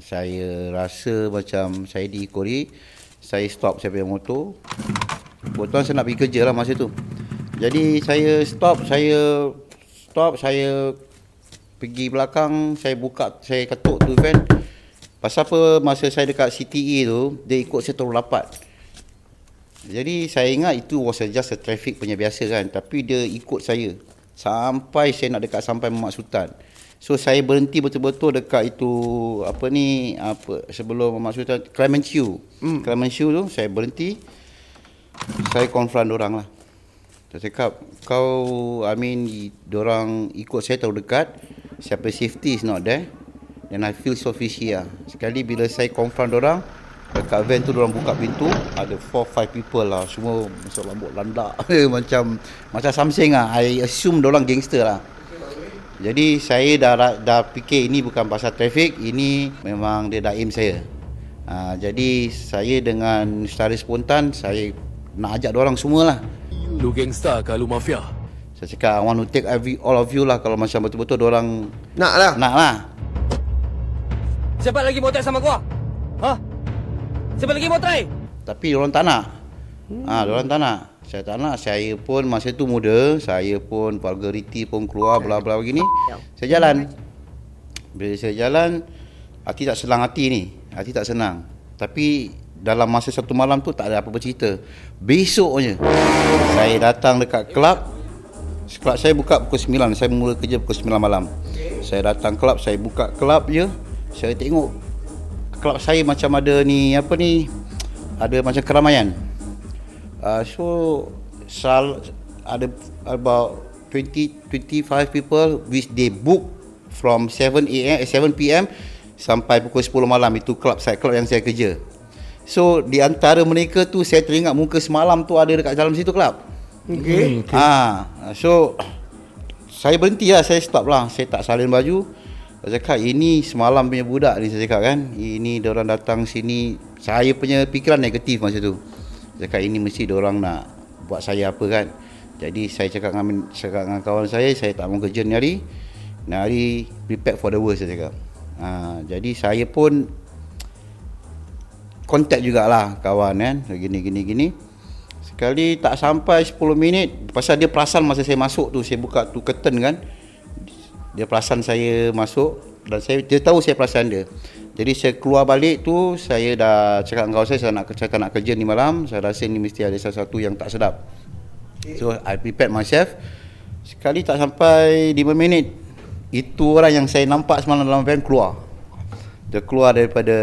[SPEAKER 3] saya rasa macam saya di Kori saya stop saya punya motor Kebetulan saya nak pergi kerja lah masa tu. Jadi saya stop, saya stop, saya pergi belakang, saya buka, saya ketuk tu van. Pasal apa masa saya dekat CTE tu, dia ikut saya terlalu rapat. Jadi saya ingat itu was just a traffic punya biasa kan. Tapi dia ikut saya. Sampai saya nak dekat sampai Mamak Sultan. So saya berhenti betul-betul dekat itu apa ni apa sebelum Mamak Sultan Clement Chew. Hmm. Clement tu saya berhenti. Saya confront orang lah. Saya cakap kau I mean orang ikut saya terlalu dekat. Siapa safety is not there. And I feel so fishy lah. Sekali bila saya confront orang Dekat van tu orang buka pintu Ada 4-5 people lah Semua masuk rambut landak Macam Macam something lah I assume orang gangster lah Jadi saya dah dah fikir ini bukan pasal traffic Ini memang dia dah aim saya ha, Jadi saya dengan secara spontan Saya nak ajak orang semua lah
[SPEAKER 5] Lu gangster ke lu mafia?
[SPEAKER 3] Saya cakap I want to take every, all of you lah Kalau macam betul-betul orang
[SPEAKER 1] Nak lah.
[SPEAKER 3] Nak lah
[SPEAKER 6] Siapa lagi mau try sama gua? Ha? Siapa lagi mau try?
[SPEAKER 3] Tapi orang tak nak. Ha, orang tak nak. Saya tak nak. Saya pun masa tu muda, saya pun vulgarity pun keluar bla bla begini. Saya jalan. Bila saya jalan, hati tak senang hati ni. Hati tak senang. Tapi dalam masa satu malam tu tak ada apa-apa cerita. Besoknya saya datang dekat kelab. Kelab saya buka pukul 9. Saya mula kerja pukul 9 malam. Saya datang kelab, saya buka kelab je. Saya tengok kelab saya macam ada ni apa ni ada macam keramaian. Uh, so sal ada about 20 25 people which they book from 7 am 7 pm sampai pukul 10 malam itu kelab saya kelab yang saya kerja. So di antara mereka tu saya teringat muka semalam tu ada dekat dalam situ kelab.
[SPEAKER 1] Okay.
[SPEAKER 3] Okay. Ha, so saya berhenti lah, saya stop lah. Saya tak salin baju. Saya cakap ini semalam punya budak ni saya cakap kan. Ini dia orang datang sini. Saya punya fikiran negatif masa tu. Saya cakap ini mesti dia orang nak buat saya apa kan. Jadi saya cakap dengan, cakap dengan kawan saya, saya tak mau kerja ni hari. Ni hari prepare for the worst saya cakap. Ha, jadi saya pun contact jugalah kawan kan. Gini gini gini. Sekali tak sampai 10 minit pasal dia perasan masa saya masuk tu saya buka tu curtain kan. Dia perasan saya masuk dan saya dia tahu saya perasan dia. Jadi saya keluar balik tu saya dah cakap dengan kawan saya saya nak cakap nak kerja ni malam. Saya rasa ni mesti ada sesuatu yang tak sedap. So I prepared myself. Sekali tak sampai 5 minit itu orang yang saya nampak semalam dalam van keluar. Dia keluar daripada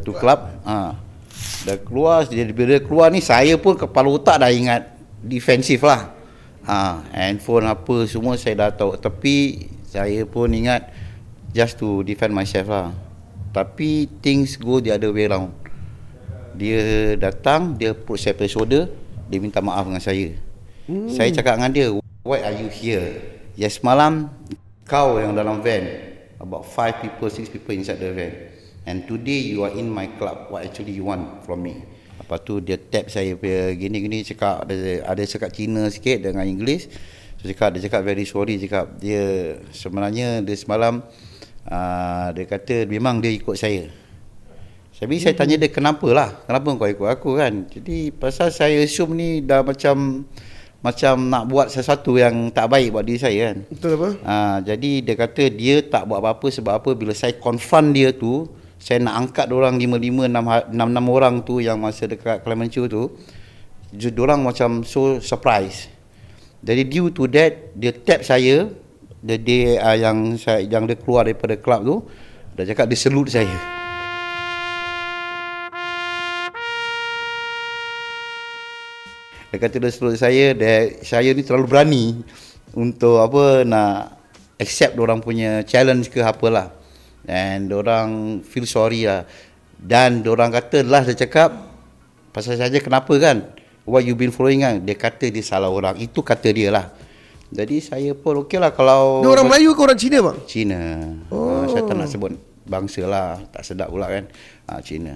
[SPEAKER 3] tu club. Ha. Dah keluar dia bila keluar ni saya pun kepala otak dah ingat defensif lah. Ha, handphone apa semua saya dah tahu tapi saya pun ingat just to defend myself lah. Tapi things go the other way round. Dia datang, dia put saya pada shoulder, dia minta maaf dengan saya. Hmm. Saya cakap dengan dia, why are you here? Yes, malam kau yang dalam van, about five people, six people inside the van. And today you are in my club. What actually you want from me? Lepas tu dia tap saya punya gini-gini cakap ada ada cakap Cina sikit dengan English. So cakap dia cakap very sorry cakap dia sebenarnya dia semalam uh, dia kata memang dia ikut saya. Saya hmm. saya tanya dia kenapa lah? Kenapa kau ikut aku kan? Jadi pasal saya assume ni dah macam macam nak buat sesuatu yang tak baik buat diri saya kan.
[SPEAKER 1] Betul apa?
[SPEAKER 3] Ha, jadi dia kata dia tak buat apa-apa sebab apa bila saya confront dia tu saya nak angkat orang 5 5 6 6 orang tu yang masa dekat Clemenceau tu orang macam so surprise. Jadi due to that dia tap saya the day uh, yang saya yang dia keluar daripada club tu dia cakap dia salute saya. Dia kata dia salute saya dia, saya ni terlalu berani untuk apa nak accept orang punya challenge ke apalah. And orang feel sorry lah. Dan orang kata lah dia cakap pasal saja kenapa kan? What you been following kan? Dia kata dia salah orang. Itu kata dia lah. Jadi saya pun okey lah kalau...
[SPEAKER 1] Dia orang Melayu ke orang Cina bang?
[SPEAKER 3] Cina. Oh. Uh, saya tak nak sebut bangsa lah. Tak sedap pula kan. Uh, Cina.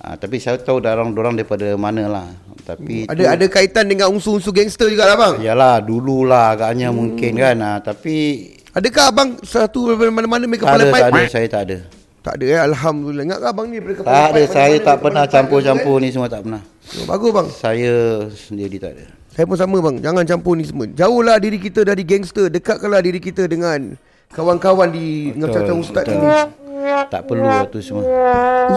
[SPEAKER 3] Uh, tapi saya tahu orang orang daripada mana lah. Tapi
[SPEAKER 1] ada tu, ada kaitan dengan unsur-unsur gangster juga lah bang.
[SPEAKER 3] Yalah dululah agaknya hmm. mungkin kan. Uh, tapi
[SPEAKER 1] Adakah abang satu mana-mana make
[SPEAKER 3] kepala
[SPEAKER 1] pipe?
[SPEAKER 3] Tak ada, saya tak ada.
[SPEAKER 1] Tak ada eh. Alhamdulillah. Ingat ke abang ni daripada kepala
[SPEAKER 3] Tak ada,
[SPEAKER 1] fight
[SPEAKER 3] saya tak pernah campur-campur ni semua tak pernah.
[SPEAKER 1] Oh, bagus bang.
[SPEAKER 3] Saya sendiri tak ada.
[SPEAKER 1] Saya pun sama bang. Jangan campur ni semua. Jauhlah diri kita dari gangster. Dekatkanlah diri kita dengan kawan-kawan di dengan macam ustaz
[SPEAKER 3] betul.
[SPEAKER 1] ini.
[SPEAKER 3] Tak perlu tu semua.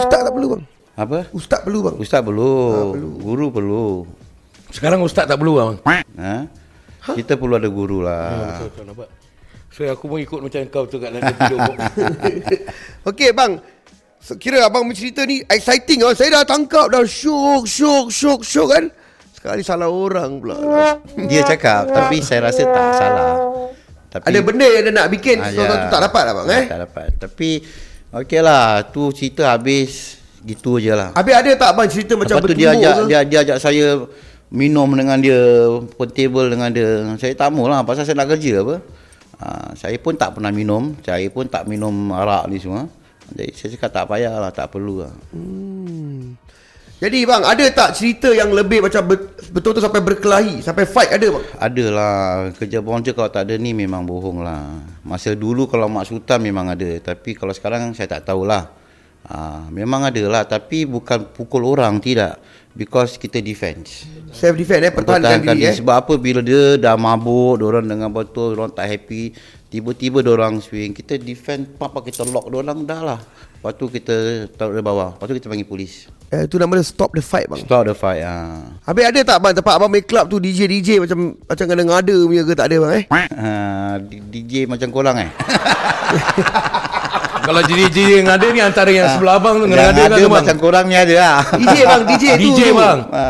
[SPEAKER 1] Ustaz tak perlu bang.
[SPEAKER 3] Apa?
[SPEAKER 1] Ustaz perlu bang.
[SPEAKER 3] Ustaz perlu, guru perlu.
[SPEAKER 2] Sekarang ustaz tak perlu bang.
[SPEAKER 3] Ha? Kita perlu ada guru lah.
[SPEAKER 2] Betul, betul, nampak. So aku pun ikut macam kau tu kat dalam video.
[SPEAKER 1] Okey bang. So, kira abang bercerita ni exciting oh. Saya dah tangkap dah syok syok syok syok kan. Sekali salah orang pula.
[SPEAKER 3] Dia cakap, tapi saya rasa tak salah. Tapi
[SPEAKER 1] Ada benda yang dia nak bikin
[SPEAKER 3] Ah,
[SPEAKER 1] so,
[SPEAKER 3] ya.
[SPEAKER 1] tu tak dapat lah bang eh.
[SPEAKER 3] Tak dapat. Tapi okey lah, tu cerita habis gitu je lah.
[SPEAKER 1] Habis ada tak abang cerita macam
[SPEAKER 3] Lepas tu dia ajak
[SPEAKER 1] ke?
[SPEAKER 3] dia, dia ajak saya minum dengan dia, portable dengan dia. Saya tak mau lah pasal saya nak kerja apa. Ha, saya pun tak pernah minum, saya pun tak minum arak ni semua. Jadi saya cakap tak payah lah, tak perlu lah.
[SPEAKER 1] Jadi bang, ada tak cerita yang lebih macam bet- betul-betul sampai berkelahi, sampai fight ada bang?
[SPEAKER 3] Adalah kerja bonja kalau tak ada ni memang bohong lah. Masa dulu kalau Mak Sultan memang ada, tapi kalau sekarang saya tak tahulah. Ha, memang ada lah, tapi bukan pukul orang tidak. Because kita defense.
[SPEAKER 1] Self defense eh, pertahankan
[SPEAKER 3] Pertahankan
[SPEAKER 1] diri eh.
[SPEAKER 3] Sebab apa bila dia dah mabuk, orang dengan betul, orang tak happy, tiba-tiba orang swing, kita defend, apa kita lock orang dah lah. Lepas tu kita taruh di bawah. Lepas tu kita panggil polis.
[SPEAKER 1] Eh, itu nama dia stop the fight bang.
[SPEAKER 3] Stop the fight. Ha.
[SPEAKER 1] Habis ada tak bang tempat abang main club tu DJ DJ macam macam kena ngada punya ke tak ada bang eh?
[SPEAKER 3] Ha, DJ macam korang eh?
[SPEAKER 2] Kalau jadi-jadi yang ada ni antara yang sebelah abang tu dengan ada
[SPEAKER 3] ada
[SPEAKER 2] kan bang.
[SPEAKER 3] macam korang ni ada lah.
[SPEAKER 1] DJ bang, DJ tu.
[SPEAKER 2] DJ
[SPEAKER 1] tu.
[SPEAKER 2] bang.
[SPEAKER 3] Ha,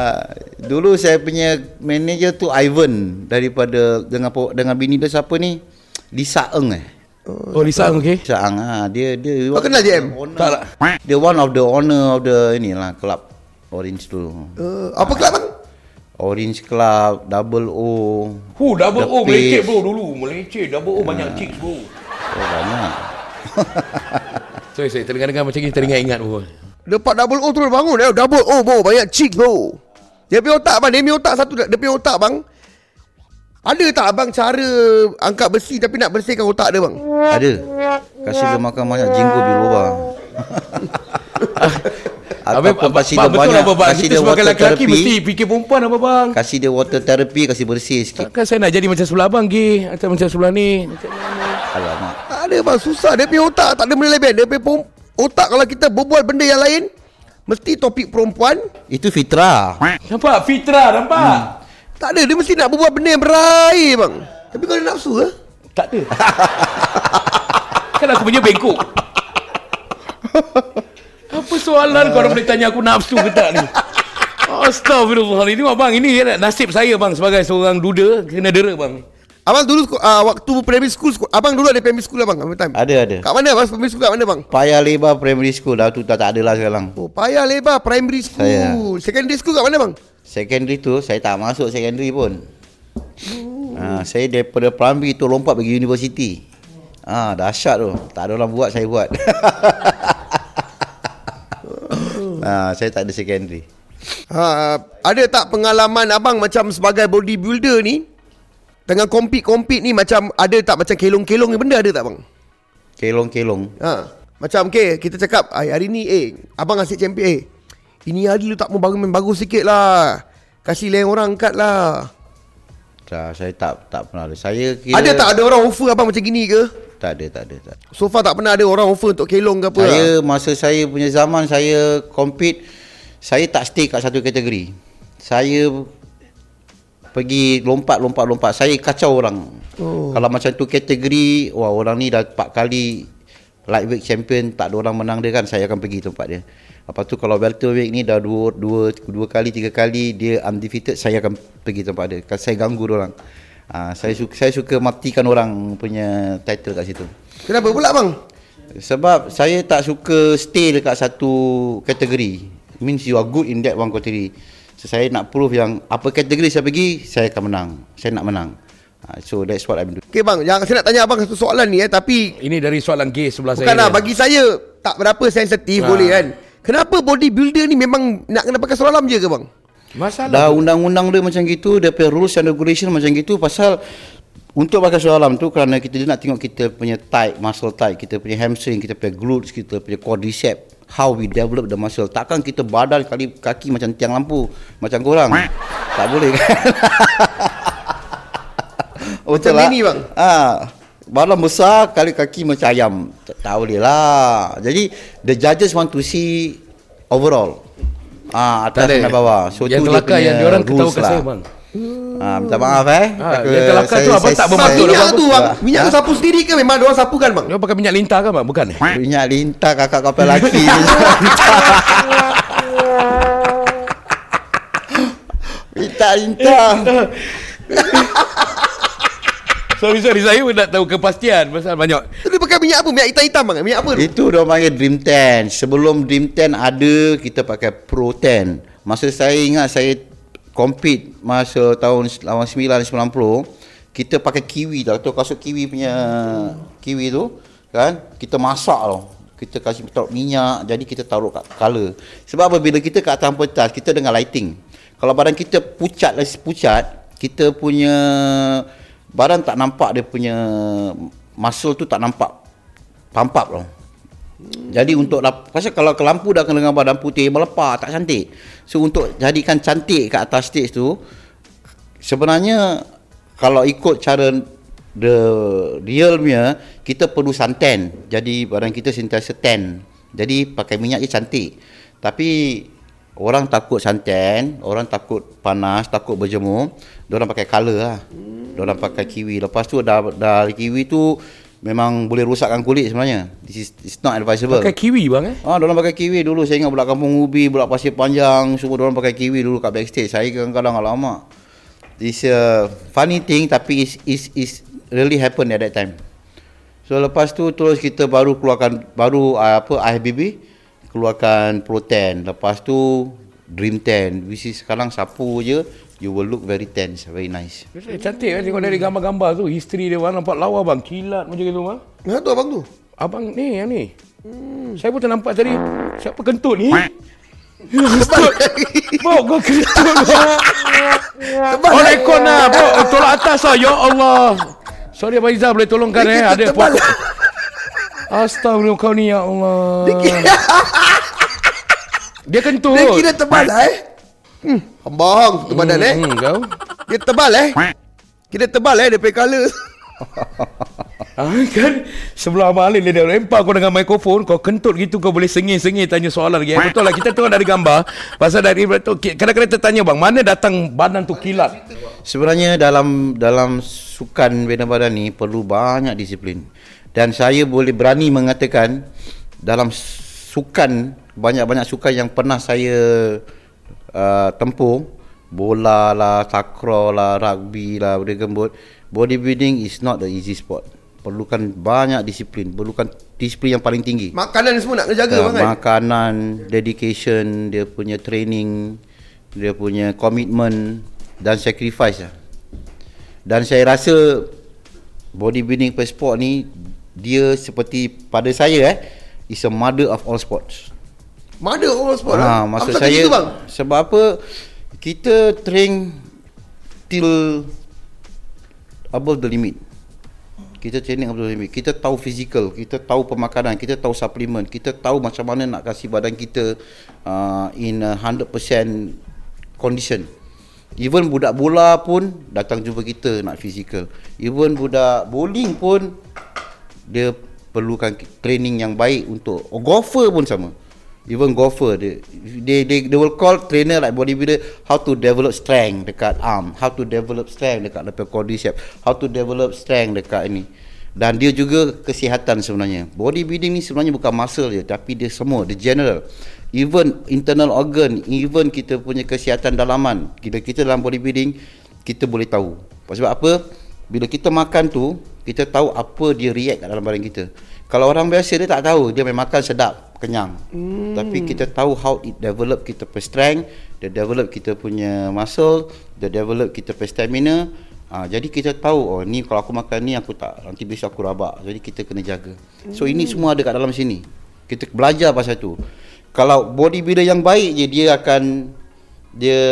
[SPEAKER 3] dulu saya punya manager tu Ivan daripada dengan dengan bini dia siapa ni? Lisa Eng eh.
[SPEAKER 2] Oh Lisa okey.
[SPEAKER 3] Lisa Eng ha, dia dia
[SPEAKER 1] Kau kenal JM?
[SPEAKER 2] Tak lah.
[SPEAKER 3] Dia one of the owner of the inilah club Orange tu.
[SPEAKER 1] Uh, apa club bang?
[SPEAKER 3] Orange Club, Double O.
[SPEAKER 2] Hu double
[SPEAKER 3] The
[SPEAKER 2] O meleceh bro dulu. Meleceh double O banyak chicks bro.
[SPEAKER 3] Oh banyak.
[SPEAKER 2] Sorry, sorry. Terdengar-dengar macam ni teringat ingat bro.
[SPEAKER 1] Lepas double O terus bangun eh. Double O bro, banyak chick bro. Dia punya otak bang, dia punya otak satu dia punya otak bang. Ada tak abang cara angkat besi tapi nak bersihkan otak dia bang?
[SPEAKER 3] Ada. Kasih dia makan banyak jinggo di luar. Ataupun kasih dia
[SPEAKER 2] betul
[SPEAKER 3] banyak
[SPEAKER 2] apa
[SPEAKER 3] kasih dia water
[SPEAKER 2] lelaki mesti
[SPEAKER 3] therapy.
[SPEAKER 2] fikir perempuan apa bang?
[SPEAKER 3] Kasih dia water therapy, kasih bersih sikit.
[SPEAKER 2] Takkan saya nak jadi macam sebelah abang gay Atau macam sebelah ni Macam
[SPEAKER 3] Alamak.
[SPEAKER 1] Ada bang, susah. Dia punya otak tak ada benda lain. Dia punya otak kalau kita berbual benda yang lain, mesti topik perempuan.
[SPEAKER 3] Itu fitrah.
[SPEAKER 2] Nampak? Fitrah nampak?
[SPEAKER 1] Tak ada, dia mesti nak berbual benda yang berair bang. Tapi kalau dia nafsu ke?
[SPEAKER 2] Tak ada Kan aku punya bengkok Apa soalan kau orang boleh tanya aku nafsu ke tak ni Astaghfirullahaladzim Abang ini nasib saya bang Sebagai seorang duda Kena dera bang
[SPEAKER 1] Abang dulu uh, waktu primary school, school, abang dulu ada primary school abang, time?
[SPEAKER 3] Ada ada.
[SPEAKER 1] Kat mana abang primary school kat mana bang?
[SPEAKER 3] Paya lebar primary school dah tu dah tak ada lah sekarang.
[SPEAKER 1] Oh, payah lebar primary school.
[SPEAKER 3] Saya.
[SPEAKER 1] Secondary school kat mana bang?
[SPEAKER 3] Secondary tu saya tak masuk secondary pun. Ha, saya daripada primary tu lompat pergi universiti. Ah, dahsyat tu. Tak ada orang buat, saya buat. ha, saya tak ada secondary.
[SPEAKER 1] Ha, ada tak pengalaman abang macam sebagai bodybuilder ni Tengah compete-compete ni macam ada tak macam kelong-kelong ni benda ada tak bang?
[SPEAKER 3] Kelong-kelong.
[SPEAKER 1] Ha, macam okay, kita cakap "Ai, hari ni eh abang asyik champion eh. Ini hari lu tak mau bagus main bagus sikit lah. Kasih lain orang angkat lah.
[SPEAKER 3] Tak, saya tak tak pernah ada. Saya kira
[SPEAKER 1] Ada tak ada orang offer abang macam gini ke?
[SPEAKER 3] Tak ada, tak ada, tak ada.
[SPEAKER 1] So far tak pernah ada orang offer untuk kelong ke apa
[SPEAKER 3] Saya
[SPEAKER 1] lah.
[SPEAKER 3] masa saya punya zaman saya compete saya tak stay kat satu kategori. Saya pergi lompat lompat lompat. Saya kacau orang. Oh. Kalau macam tu kategori, wah orang ni dah 4 kali lightweight champion, tak ada orang menang dia kan, saya akan pergi tempat dia. Lepas tu kalau welterweight ni dah dua, dua, dua kali, tiga kali dia undefeated, saya akan pergi tempat dia. Kan saya ganggu dia orang. Ha, saya suka saya suka matikan orang punya title kat situ.
[SPEAKER 1] Kenapa pula bang?
[SPEAKER 3] Sebab saya tak suka stay dekat satu kategori. Means you are good in that one category. So saya nak prove yang apa kategori saya pergi, saya akan menang. Saya nak menang. Uh, so that's what I'm doing.
[SPEAKER 1] Okay bang, yang saya nak tanya abang satu soalan ni eh tapi
[SPEAKER 2] Ini dari soalan gay sebelah
[SPEAKER 1] bukan
[SPEAKER 2] saya
[SPEAKER 1] lah bagi saya tak berapa sensitif
[SPEAKER 2] Ha.
[SPEAKER 1] boleh kan. Kenapa bodybuilder ni memang nak kena pakai seluar dalam je ke bang?
[SPEAKER 2] Masalah
[SPEAKER 3] Dah undang-undang dia macam gitu, dia punya rules and regulation macam gitu pasal Untuk pakai seluar dalam tu kerana kita dia nak tengok kita punya tight, muscle tight, kita punya hamstring, kita punya glutes, kita punya quadricep, how we develop the muscle. Takkan kita badan kali kaki macam tiang lampu, macam korang. tak boleh kan? Betul
[SPEAKER 1] Macam ni, bang?
[SPEAKER 3] Ah, badan besar kali kaki macam ayam. Tak, tak boleh lah. Jadi the judges want to see overall. Ah, atas dan bawah. So
[SPEAKER 2] yang
[SPEAKER 3] tu dia punya
[SPEAKER 2] yang diorang
[SPEAKER 3] rules
[SPEAKER 2] ketahukan
[SPEAKER 3] lah.
[SPEAKER 2] saya bang.
[SPEAKER 3] Ah, minta maaf eh.
[SPEAKER 2] Ah,
[SPEAKER 3] Aku-
[SPEAKER 2] yang kelakar tu abang tak bermaksud
[SPEAKER 1] minyak tu bang. Minyak
[SPEAKER 3] Ha?
[SPEAKER 1] tu sapu sendiri ke memang dia orang sapukan bang?
[SPEAKER 2] Dia pakai minyak lintah kan bang? Bukan eh?
[SPEAKER 3] Minyak lintah kakak kapal lelaki Minta lintah
[SPEAKER 2] Sorry sorry saya pun nak tahu kepastian pasal banyak.
[SPEAKER 1] Dia pakai minyak apa? Minyak hitam-hitam bang? Minyak apa tu?
[SPEAKER 3] Itu dia panggil Dream 10 Sebelum Dream 10 ada Kita pakai Pro 10 Masa saya ingat saya Compete Masa tahun 89-90 Kita pakai kiwi tau. Tu kasut kiwi punya Kiwi tu Kan? Kita masak tau. Kita kasih taruh minyak jadi kita taruh kat color. Sebab apa? Bila kita kat atas pentas kita dengan lighting. Kalau badan kita pucat lagi pucat kita punya badan tak nampak dia punya muscle tu tak nampak. Pump up tau jadi untuk pasal kalau lampu dah kena dengan badan putih melepah tak cantik. So untuk jadikan cantik kat atas stage tu sebenarnya kalau ikut cara the real punya kita perlu santan. Jadi badan kita sentiasa tan. Jadi pakai minyak je cantik. Tapi orang takut santan, orang takut panas, takut berjemur, orang pakai color lah. Orang pakai kiwi. Lepas tu dah dah kiwi tu memang boleh rosakkan kulit sebenarnya. This is it's not advisable.
[SPEAKER 2] Pakai kiwi bang eh?
[SPEAKER 3] Ah, orang pakai kiwi dulu saya ingat budak kampung ubi, budak pasir panjang, semua orang pakai kiwi dulu kat backstage. Saya kadang-kadang alamak. This a funny thing tapi is is is really happen at that time. So lepas tu terus kita baru keluarkan baru uh, apa IFBB keluarkan Pro 10. Lepas tu Dream 10. Which is sekarang sapu je you will look very tense, very nice.
[SPEAKER 2] Eh, Cantik kan tengok dari gambar-gambar tu. History dia bang Nampak lawa bang. Kilat macam gitu bang.
[SPEAKER 1] Mana tu abang tu?
[SPEAKER 2] Abang ni yang ni. Hmm. Saya pun ternampak tadi. Siapa kentut ni? Kentut. Bok kau kentut bang. Oh rekod lah Bok. Tolak atas lah Ya Allah. Sorry Abang Izzah boleh tolongkan eh. Ada
[SPEAKER 1] Tebal.
[SPEAKER 2] pokok Astagfirullah kau ni ya Allah. Dia kentut.
[SPEAKER 1] Dia kira tebal lah eh. Hmm. Abang, tu badan eh.
[SPEAKER 2] hmm, Kau
[SPEAKER 1] Dia tebal eh. Kira tebal eh, dia pay colour.
[SPEAKER 2] Ah, kan Sebelah Abang Alin dia lempar kau dengan mikrofon Kau kentut gitu kau boleh sengih-sengih Tanya soalan lagi eh, Betul lah kita tengok dari gambar Pasal dari tu Kadang-kadang tertanya bang Mana datang badan tu kilat
[SPEAKER 3] Sebenarnya dalam dalam sukan bina badan ni perlu banyak disiplin. Dan saya boleh berani mengatakan dalam sukan banyak-banyak sukan yang pernah saya uh, tempuh bola lah, takraw lah, rugby lah, dragon boat, bodybuilding is not the easy sport. Perlukan banyak disiplin, perlukan disiplin yang paling tinggi.
[SPEAKER 1] Makanan semua nak kena jaga
[SPEAKER 3] Uh,
[SPEAKER 1] bang kan.
[SPEAKER 3] makanan, dedication, dia punya training, dia punya komitmen dan sacrifice lah. Dan saya rasa bodybuilding per sport ni dia seperti pada saya eh is a mother of all sports.
[SPEAKER 1] Mana orang sport
[SPEAKER 3] Ha,
[SPEAKER 1] lah.
[SPEAKER 3] maksud
[SPEAKER 1] Apa
[SPEAKER 3] saya
[SPEAKER 1] bang?
[SPEAKER 3] sebab apa kita train till above the limit. Kita training above the limit. Kita tahu physical, kita tahu pemakanan, kita tahu suplemen, kita tahu macam mana nak kasih badan kita uh, in a 100% condition. Even budak bola pun datang jumpa kita nak physical. Even budak bowling pun dia perlukan training yang baik untuk oh, golfer pun sama. Even golfer they, they they they will call trainer like bodybuilder how to develop strength dekat arm, how to develop strength dekat lepas quadricep, how to develop strength dekat ini. Dan dia juga kesihatan sebenarnya. Bodybuilding ni sebenarnya bukan muscle je tapi dia semua, the general. Even internal organ, even kita punya kesihatan dalaman. Bila kita dalam bodybuilding, kita boleh tahu. Sebab apa? Bila kita makan tu, kita tahu apa dia react dalam badan kita. Kalau orang biasa dia tak tahu, dia memang makan sedap, kenyang. Hmm. Tapi kita tahu how it develop kita punya strength, dia develop kita punya muscle, dia develop kita punya stamina. Ha, jadi kita tahu oh ni kalau aku makan ni aku tak nanti besok aku rabak. Jadi kita kena jaga. So ini semua ada kat dalam sini. Kita belajar pasal tu. Kalau bodybuilder yang baik je dia akan dia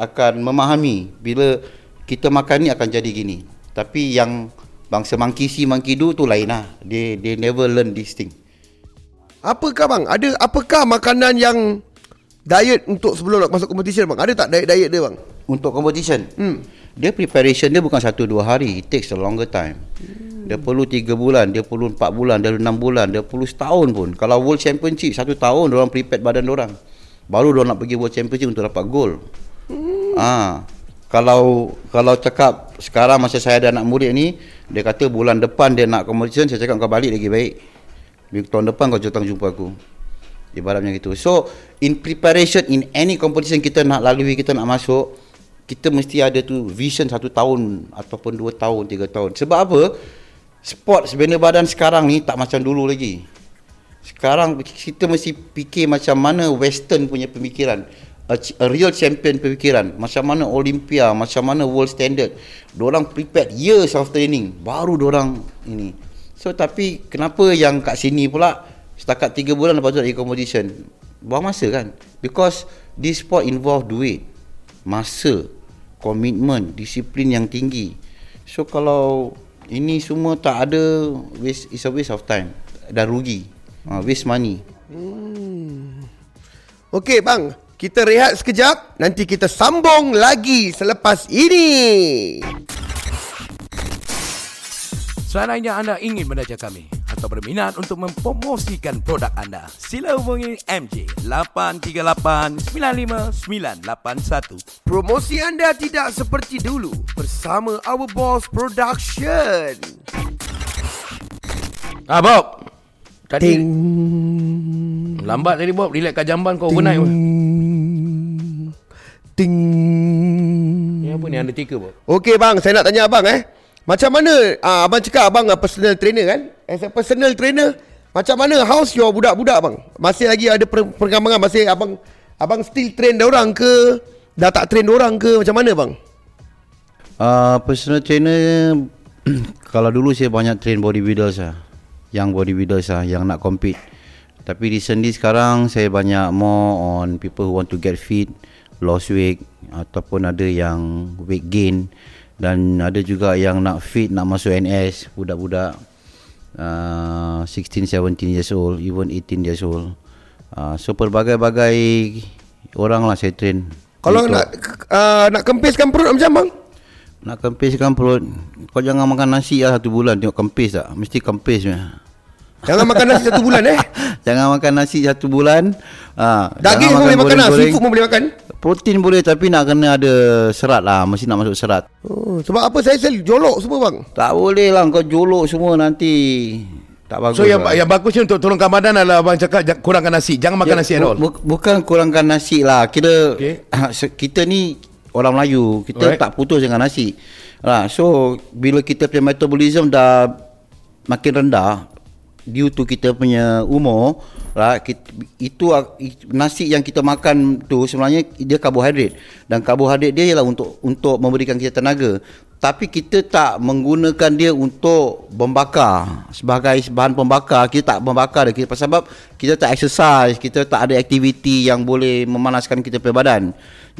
[SPEAKER 3] akan memahami bila kita makan ni akan jadi gini. Tapi yang bangsa monkey see monkey do tu lain lah. They they never learn this thing.
[SPEAKER 1] Apakah bang? Ada apakah makanan yang diet untuk sebelum nak masuk competition bang? Ada tak diet-diet dia bang?
[SPEAKER 3] Untuk competition.
[SPEAKER 1] Hmm.
[SPEAKER 3] Dia preparation dia bukan satu dua hari. It takes a longer time. Dia perlu 3 bulan, dia perlu 4 bulan, dia perlu 6 bulan, dia perlu setahun pun. Kalau World Championship satu tahun orang prepare badan orang. Baru dia nak pergi World Championship untuk dapat gold. Ah, kalau kalau cakap sekarang masa saya ada anak murid ni, dia kata bulan depan dia nak competition, saya cakap kau balik lagi baik. Di tahun depan kau datang jumpa aku. Ibaratnya gitu. So, in preparation in any competition kita nak lalui, kita nak masuk, kita mesti ada tu vision satu tahun ataupun dua tahun, tiga tahun. Sebab apa? Sport sebenarnya badan sekarang ni tak macam dulu lagi. Sekarang kita mesti fikir macam mana western punya pemikiran. A, a real champion pemikiran. Macam mana Olympia, macam mana world standard. Diorang prepared years of training. Baru diorang ini. So tapi kenapa yang kat sini pula setakat 3 bulan lepas tu nak competition. Buang masa kan? Because this sport involve duit, masa, komitmen, disiplin yang tinggi. So kalau ini semua tak ada waste is a waste of time dan rugi. Uh, waste money.
[SPEAKER 1] Okey bang, kita rehat sekejap. Nanti kita sambung lagi selepas ini.
[SPEAKER 2] Seandainya anda ingin menaja kami atau berminat untuk mempromosikan produk anda, sila hubungi MJ 838-95981.
[SPEAKER 1] Promosi anda tidak seperti dulu bersama Our Boss Production.
[SPEAKER 2] Ah Bob. Tadi
[SPEAKER 1] Ting.
[SPEAKER 2] lambat tadi Bob, relax kat jamban kau overnight pun.
[SPEAKER 1] Ting.
[SPEAKER 2] Ni apa ni Undertaker Bob?
[SPEAKER 1] Okey bang, saya nak tanya abang eh. Macam mana ah, abang cakap abang ah, personal trainer kan? As a personal trainer, macam mana how's your budak-budak bang? Masih lagi ada per- perkembangan masih abang abang still train dia orang ke? Dah tak train dia orang ke? Macam mana bang?
[SPEAKER 3] Uh, personal trainer kalau dulu saya banyak train bodybuilders lah. Yang bodybuilders lah yang nak compete. Tapi recently sekarang saya banyak more on people who want to get fit, lost weight ataupun ada yang weight gain dan ada juga yang nak fit nak masuk NS budak-budak uh, 16 17 years old even 18 years old. Uh, so pelbagai-bagai orang lah saya train.
[SPEAKER 1] Kalau
[SPEAKER 3] Untuk-
[SPEAKER 1] nak uh, nak kempiskan perut macam bang?
[SPEAKER 3] nak kempiskan perut Kau jangan makan nasi lah satu bulan Tengok kempis tak Mesti kempis punya
[SPEAKER 1] Jangan makan nasi satu bulan eh.
[SPEAKER 3] Jangan makan nasi satu bulan ha,
[SPEAKER 1] Daging pun boleh makan lah, seafood pun boleh makan.
[SPEAKER 3] Protein boleh tapi nak kena ada serat lah Mesti nak masuk serat
[SPEAKER 1] Oh, sebab apa saya sel jolok semua bang?
[SPEAKER 3] Tak boleh lah kau jolok semua nanti Tak bagus
[SPEAKER 2] So yang
[SPEAKER 3] lah.
[SPEAKER 2] yang bagusnya untuk turunkan badan adalah abang cakap kurangkan nasi. Jangan makan
[SPEAKER 3] Ya,
[SPEAKER 2] nasi at all.
[SPEAKER 3] bu- bu- Bukan kurangkan nasi lah Kira
[SPEAKER 2] Okey.
[SPEAKER 3] se- Kita ni Orang Melayu Kita
[SPEAKER 2] Alright.
[SPEAKER 3] tak putus dengan nasi lah, So Bila kita punya metabolism dah Makin rendah Due to kita punya umur lah, kita, Itu Nasi yang kita makan tu Sebenarnya Dia karbohidrat. Dan karbohidrat dia ialah untuk Untuk memberikan kita tenaga. Tapi kita tak menggunakan dia untuk membakar. Sebagai bahan pembakar kita tak membakar dia. Kita sebab kita tak exercise kita tak ada aktiviti yang boleh memanaskan kita punya badan.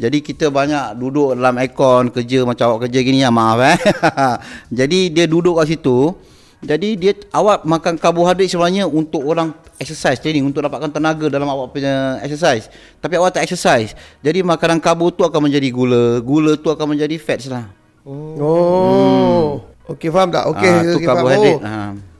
[SPEAKER 3] Jadi kita banyak duduk dalam aircon kerja macam awak kerja gini ya maaf eh. Jadi dia duduk kat situ jadi dia awak makan karbohidrat sebenarnya untuk orang exercise training untuk dapatkan tenaga dalam awak punya exercise tapi awak tak exercise jadi makanan karbo tu akan menjadi gula gula tu akan menjadi fats lah
[SPEAKER 1] Oh. Okey faham tak? Okey,
[SPEAKER 3] Ah, tu
[SPEAKER 1] okey faham.
[SPEAKER 3] karbohidrat.
[SPEAKER 1] Oh.
[SPEAKER 3] Ha.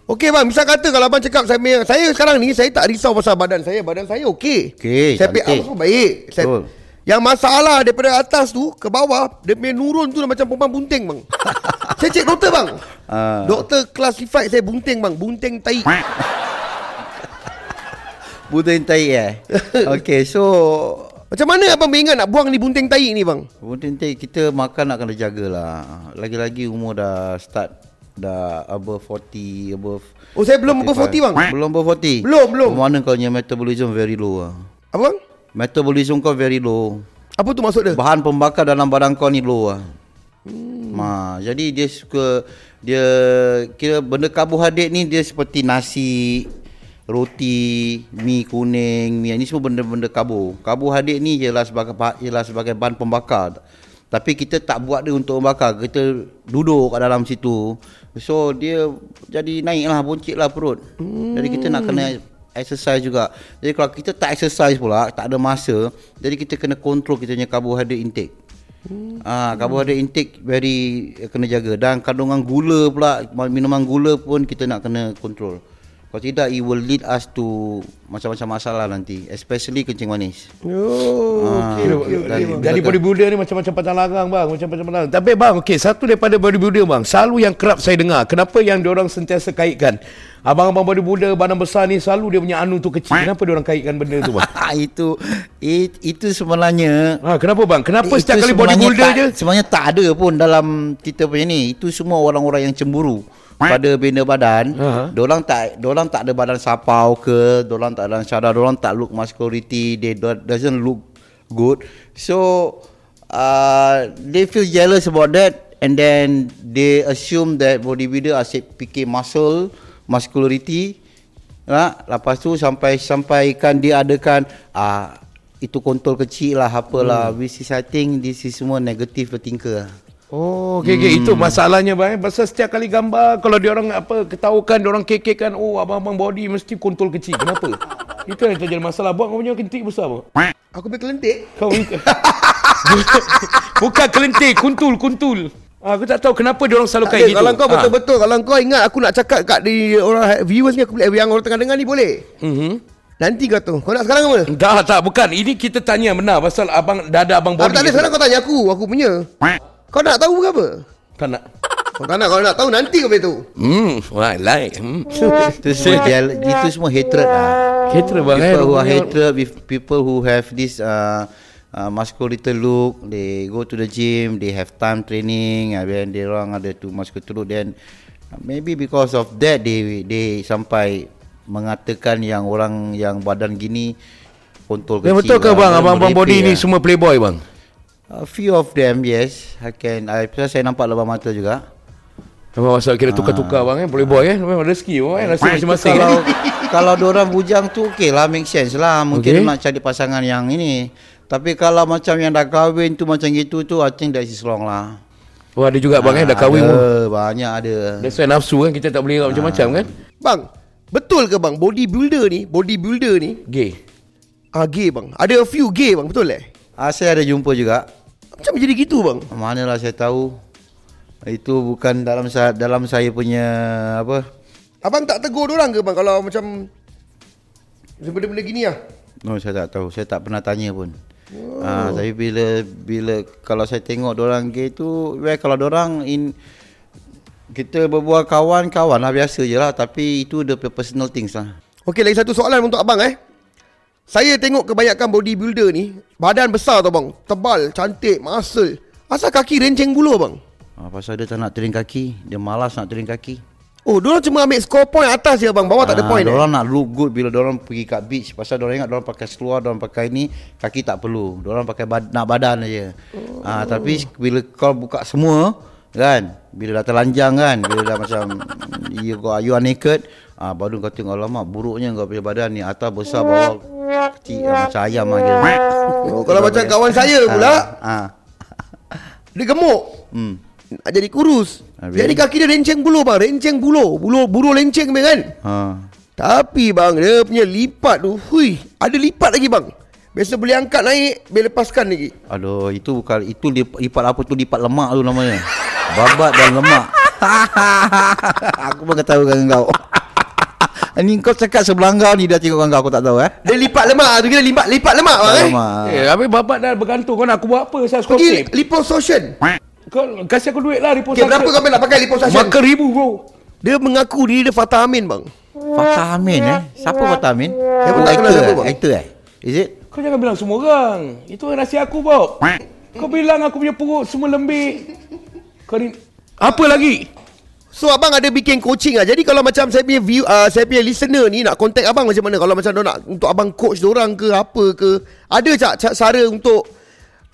[SPEAKER 1] Okey bang, misal kata kalau abang cakap saya saya sekarang ni saya tak risau pasal badan saya. Badan saya okey.
[SPEAKER 3] Okey,
[SPEAKER 1] Saya punya
[SPEAKER 3] cantik.
[SPEAKER 1] apa semua baik. Saya,
[SPEAKER 3] Betul.
[SPEAKER 1] Yang masalah daripada atas tu ke bawah, dia punya nurun tu dah macam perempuan bunting bang. saya cek doktor bang.
[SPEAKER 3] Ah.
[SPEAKER 1] Doktor classified saya bunting bang, bunting tai.
[SPEAKER 3] Bunting tai eh. Okey, so
[SPEAKER 1] Macam mana abang ingat nak buang ni bunting tai ni bang?
[SPEAKER 3] bunting tai kita makan nak kena jagalah. Lagi-lagi umur dah start dah above 40, above
[SPEAKER 1] Oh saya belum above 40 bang.
[SPEAKER 3] Belum above 40.
[SPEAKER 1] Belum, belum.
[SPEAKER 3] Mana kau punya metabolism very low ah.
[SPEAKER 1] Apa bang?
[SPEAKER 3] Metabolism kau very low.
[SPEAKER 1] Apa tu maksud dia?
[SPEAKER 3] Bahan pembakar dalam badan kau ni low ah. Hmm. Ma, jadi dia suka dia kira benda karbohidrat ni dia seperti nasi, roti, mi kuning, mi ni semua benda-benda karbo. Karbohidrat ni ialah sebagai ialah sebagai bahan pembakar. Tapi kita tak buat dia untuk orang bakar. Kita duduk kat dalam situ. So dia jadi naik lah, lah perut. Hmm. Jadi kita nak kena exercise juga. Jadi kalau kita tak exercise pula, tak ada masa, jadi kita kena control kita punya carbohydrate intake. Hmm. Ah, carbohydrate intake very eh, kena jaga dan kandungan gula pula minuman gula pun kita nak kena control. Kalau tidak it will lead us to macam-macam masalah nanti, especially kencing manis.
[SPEAKER 1] Oh,
[SPEAKER 3] Ah,
[SPEAKER 1] okey okey
[SPEAKER 3] dan-
[SPEAKER 1] okey.
[SPEAKER 2] Jadi bodybuilder ni macam-macam pantang larang bang, macam-macam larang. Tapi bang, okey, satu daripada bodybuilder bang, selalu yang kerap saya dengar, kenapa yang diorang sentiasa kaitkan abang-abang bodybuilder badan besar ni selalu dia punya anu tu kecil. Kenapa diorang kaitkan benda tu bang?
[SPEAKER 3] itu it, itu sebenarnya
[SPEAKER 2] ha, kenapa bang? Kenapa setiap kali bodybuilder
[SPEAKER 3] tak,
[SPEAKER 2] je
[SPEAKER 3] Sebenarnya tak ada pun dalam kita punya ni Itu semua orang-orang yang cemburu pada bina badan
[SPEAKER 2] Aha.
[SPEAKER 3] Diorang tak Diorang tak ada badan sapau ke Diorang tak ada syara Diorang tak look muscularity They do, doesn't look good So uh, They feel jealous about that And then They assume that bodybuilder asyik fikir muscle Muscularity Ha, lepas tu sampai sampaikan dia adakan ah itu kontol kecil lah apalah hmm. which is I think this is semua negative thinker.
[SPEAKER 2] Oh, okey okey
[SPEAKER 3] Hmm.
[SPEAKER 2] itu masalahnya bang. Pasal setiap kali gambar kalau dia orang apa ketahukan dia orang kekekkan oh abang-abang body mesti kontol kecil. Kenapa? itu yang terjadi masalah. Buat kau punya kentik besar apa?
[SPEAKER 1] Aku punya kelentik.
[SPEAKER 2] Kau Bukan kelentik, kuntul, kuntul. Ah, aku tak tahu kenapa dia orang selalu kayak gitu.
[SPEAKER 1] Kalau kau
[SPEAKER 2] Ah.
[SPEAKER 1] betul-betul Kalau kau ingat Aku nak cakap kat di orang viewers ni aku boleh, Yang orang tengah dengar ni boleh
[SPEAKER 2] Mhm.
[SPEAKER 1] Nanti kau tu Kau nak sekarang apa?
[SPEAKER 2] Tak, tak, bukan. Ini kita tanya benar pasal abang dah ada abang
[SPEAKER 1] Ah,
[SPEAKER 2] body.
[SPEAKER 1] tak ada sekarang kau tanya aku Aku punya Kau nak tahu ke apa?
[SPEAKER 2] Tak nak.
[SPEAKER 1] Kau tak nak Kalau nak tahu nanti kau beritahu
[SPEAKER 2] Hmm, wah, like. Hmm.
[SPEAKER 3] Itu semua jel, itu semua hatred lah.
[SPEAKER 2] Hatred bang eh.
[SPEAKER 3] People who are hatred with people who have this uh, uh, muscular look, they go to the gym, they have time training, and then they orang ada tu muscular look, then uh, maybe because of that they they sampai mengatakan yang orang yang badan gini kontol
[SPEAKER 2] Ya,
[SPEAKER 3] kecil.
[SPEAKER 2] betul ke
[SPEAKER 3] lah,
[SPEAKER 2] bang
[SPEAKER 3] orang
[SPEAKER 2] abang-abang body ni
[SPEAKER 3] lah.
[SPEAKER 2] semua playboy bang?
[SPEAKER 3] A few of them yes, I can. I pasal saya nampak lebah mata juga.
[SPEAKER 2] Abang pasal kira tukar-tukar bang eh, playboy eh. Memang rezeki bang eh, nasi masing-masing.
[SPEAKER 3] kalau
[SPEAKER 2] eh.
[SPEAKER 3] kalau orang bujang tu okey lah make sense lah mungkin
[SPEAKER 2] Okay.
[SPEAKER 3] nak cari pasangan yang ini tapi kalau macam yang dah kahwin tu macam gitu tu I think that is wrong lah
[SPEAKER 2] Wah, ada juga bang eh, dah kahwin pun.
[SPEAKER 3] banyak ada
[SPEAKER 2] That's why nafsu kan, kita tak boleh ingat macam-macam kan.
[SPEAKER 1] Bang Betul ke bang Bodybuilder ni Bodybuilder ni
[SPEAKER 2] Gay.
[SPEAKER 1] Ah gay bang Ada a few gay bang Betul eh
[SPEAKER 3] ah, saya ada jumpa juga
[SPEAKER 1] Macam jadi gitu bang
[SPEAKER 3] manalah saya tahu itu bukan dalam saya dalam saya punya apa
[SPEAKER 1] Abang tak tegur orang ke bang Kalau macam Benda-benda gini lah
[SPEAKER 3] No, saya tak tahu. Saya tak pernah tanya pun. Oh. Ah, tapi bila bila kalau saya tengok orang gay tu, well, kalau orang in kita berbual kawan-kawan lah biasa je lah tapi itu the personal things lah.
[SPEAKER 1] Okey lagi satu soalan untuk abang eh Saya tengok kebanyakan bodybuilder ni Badan besar tau bang Tebal, cantik, muscle Asal kaki renceng bulu bang
[SPEAKER 3] Ah, pasal dia tak nak turun kaki, dia malas nak turun kaki.
[SPEAKER 1] Oh, diorang cuma ambil score point atas je bang Bawah tak ada point eh
[SPEAKER 3] Orang nak look good bila orang pergi kat beach pasal orang ingat orang pakai seluar, orang pakai ni, kaki tak perlu. Orang pakai bad, nak badan aja. Oh. Ah, tapi bila kau buka semua kan, bila dah terlanjang kan, bila dah macam you you are naked, ah baru kau tengok lama buruknya kau punya badan ni atas besar bawah kecil ah, macam ayam lah gitu.
[SPEAKER 1] oh, Kalau macam kawan saya pula
[SPEAKER 3] Ah.
[SPEAKER 1] Dia gemuk
[SPEAKER 3] Hmm.
[SPEAKER 1] Jadi kurus
[SPEAKER 3] Habis?
[SPEAKER 1] Jadi kaki dia renceng bulu bang Renceng bulu Bulu bulu lenceng bang kan
[SPEAKER 3] Ha.
[SPEAKER 1] Tapi bang Dia punya lipat tu Hui Ada lipat lagi bang Biasa boleh angkat naik Boleh lepaskan lagi
[SPEAKER 3] Aduh, itu bukan itu lip- lipat apa tu lipat lemak tu namanya. Babat dan lemak. aku pun ketahu dengan kau. Ini kau cakap sebelah kau ni dah tengok kau aku tak tahu eh.
[SPEAKER 1] Dia lipat lemak tu Kira lipat, lipat lemak bang eh
[SPEAKER 3] Lemak.
[SPEAKER 2] Eh, habis babat dah bergantung kau nak aku buat apa saya skop
[SPEAKER 1] Pergi liposuction
[SPEAKER 2] Kau kasih aku duit lah report
[SPEAKER 1] Okay, berapa kau nak pakai liposuction?
[SPEAKER 2] Makan ribu bro.
[SPEAKER 1] Dia mengaku diri dia Fatah Amin bang
[SPEAKER 3] Fatah Amin eh. Siapa Fatah Amin?
[SPEAKER 1] Saya pun
[SPEAKER 3] Oh,
[SPEAKER 1] tak kenal
[SPEAKER 3] actor,
[SPEAKER 1] siapa,
[SPEAKER 3] eh?
[SPEAKER 1] bang.
[SPEAKER 3] actor eh? Is it?
[SPEAKER 2] Kau jangan bilang semua orang. Itu rahsia aku Bob. Kau bilang aku punya perut semua lembik. Kau ni apa lagi?
[SPEAKER 1] So abang ada bikin coaching ah. Jadi kalau macam saya punya view uh, saya punya listener ni nak contact abang macam mana? Kalau macam dia nak untuk abang coach orang ke apa ke? Ada tak ca- cara untuk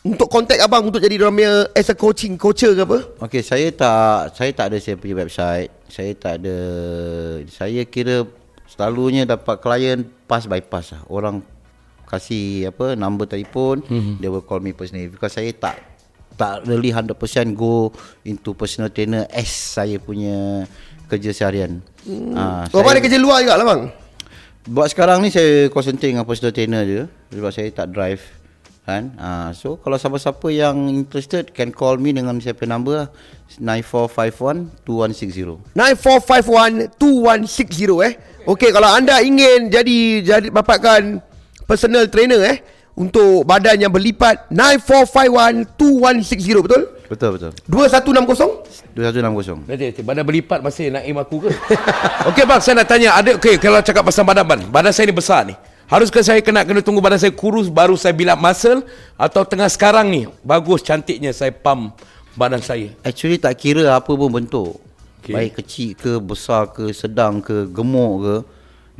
[SPEAKER 1] untuk contact abang untuk jadi dia punya as a coaching coacher ke apa?
[SPEAKER 3] Okey, saya tak saya tak ada saya punya website. Saya tak ada saya kira selalunya dapat klien pass by pass lah. Orang kasih apa number telefon, mm-hmm. they will call me personally because saya tak tak really 100% go into personal trainer as saya punya kerja seharian. Hmm. Uh,
[SPEAKER 1] Kau ada kerja luar juga lah bang
[SPEAKER 3] Buat sekarang ni saya concentrate dengan personal trainer je sebab saya tak drive kan. Ah so kalau siapa-siapa yang interested can call me dengan saya punya number lah 9451 2160.
[SPEAKER 1] 9451-2160 eh Okey kalau anda ingin jadi jadi dapatkan personal trainer eh untuk badan yang berlipat 9451-2160 betul?
[SPEAKER 3] Betul betul.
[SPEAKER 1] 2160?
[SPEAKER 3] 2160.
[SPEAKER 2] Nanti, nanti badan berlipat masih naim aku ke? Okey bang, saya nak tanya, ada okey kalau cakap pasal badan ban, badan saya ni besar ni. Haruskah saya kena kena tunggu badan saya kurus baru saya build up muscle atau tengah sekarang ni bagus cantiknya saya pump badan saya.
[SPEAKER 3] Actually tak kira apa pun bentuk.
[SPEAKER 2] Okay.
[SPEAKER 3] Baik kecil ke, besar ke, sedang ke, gemuk ke.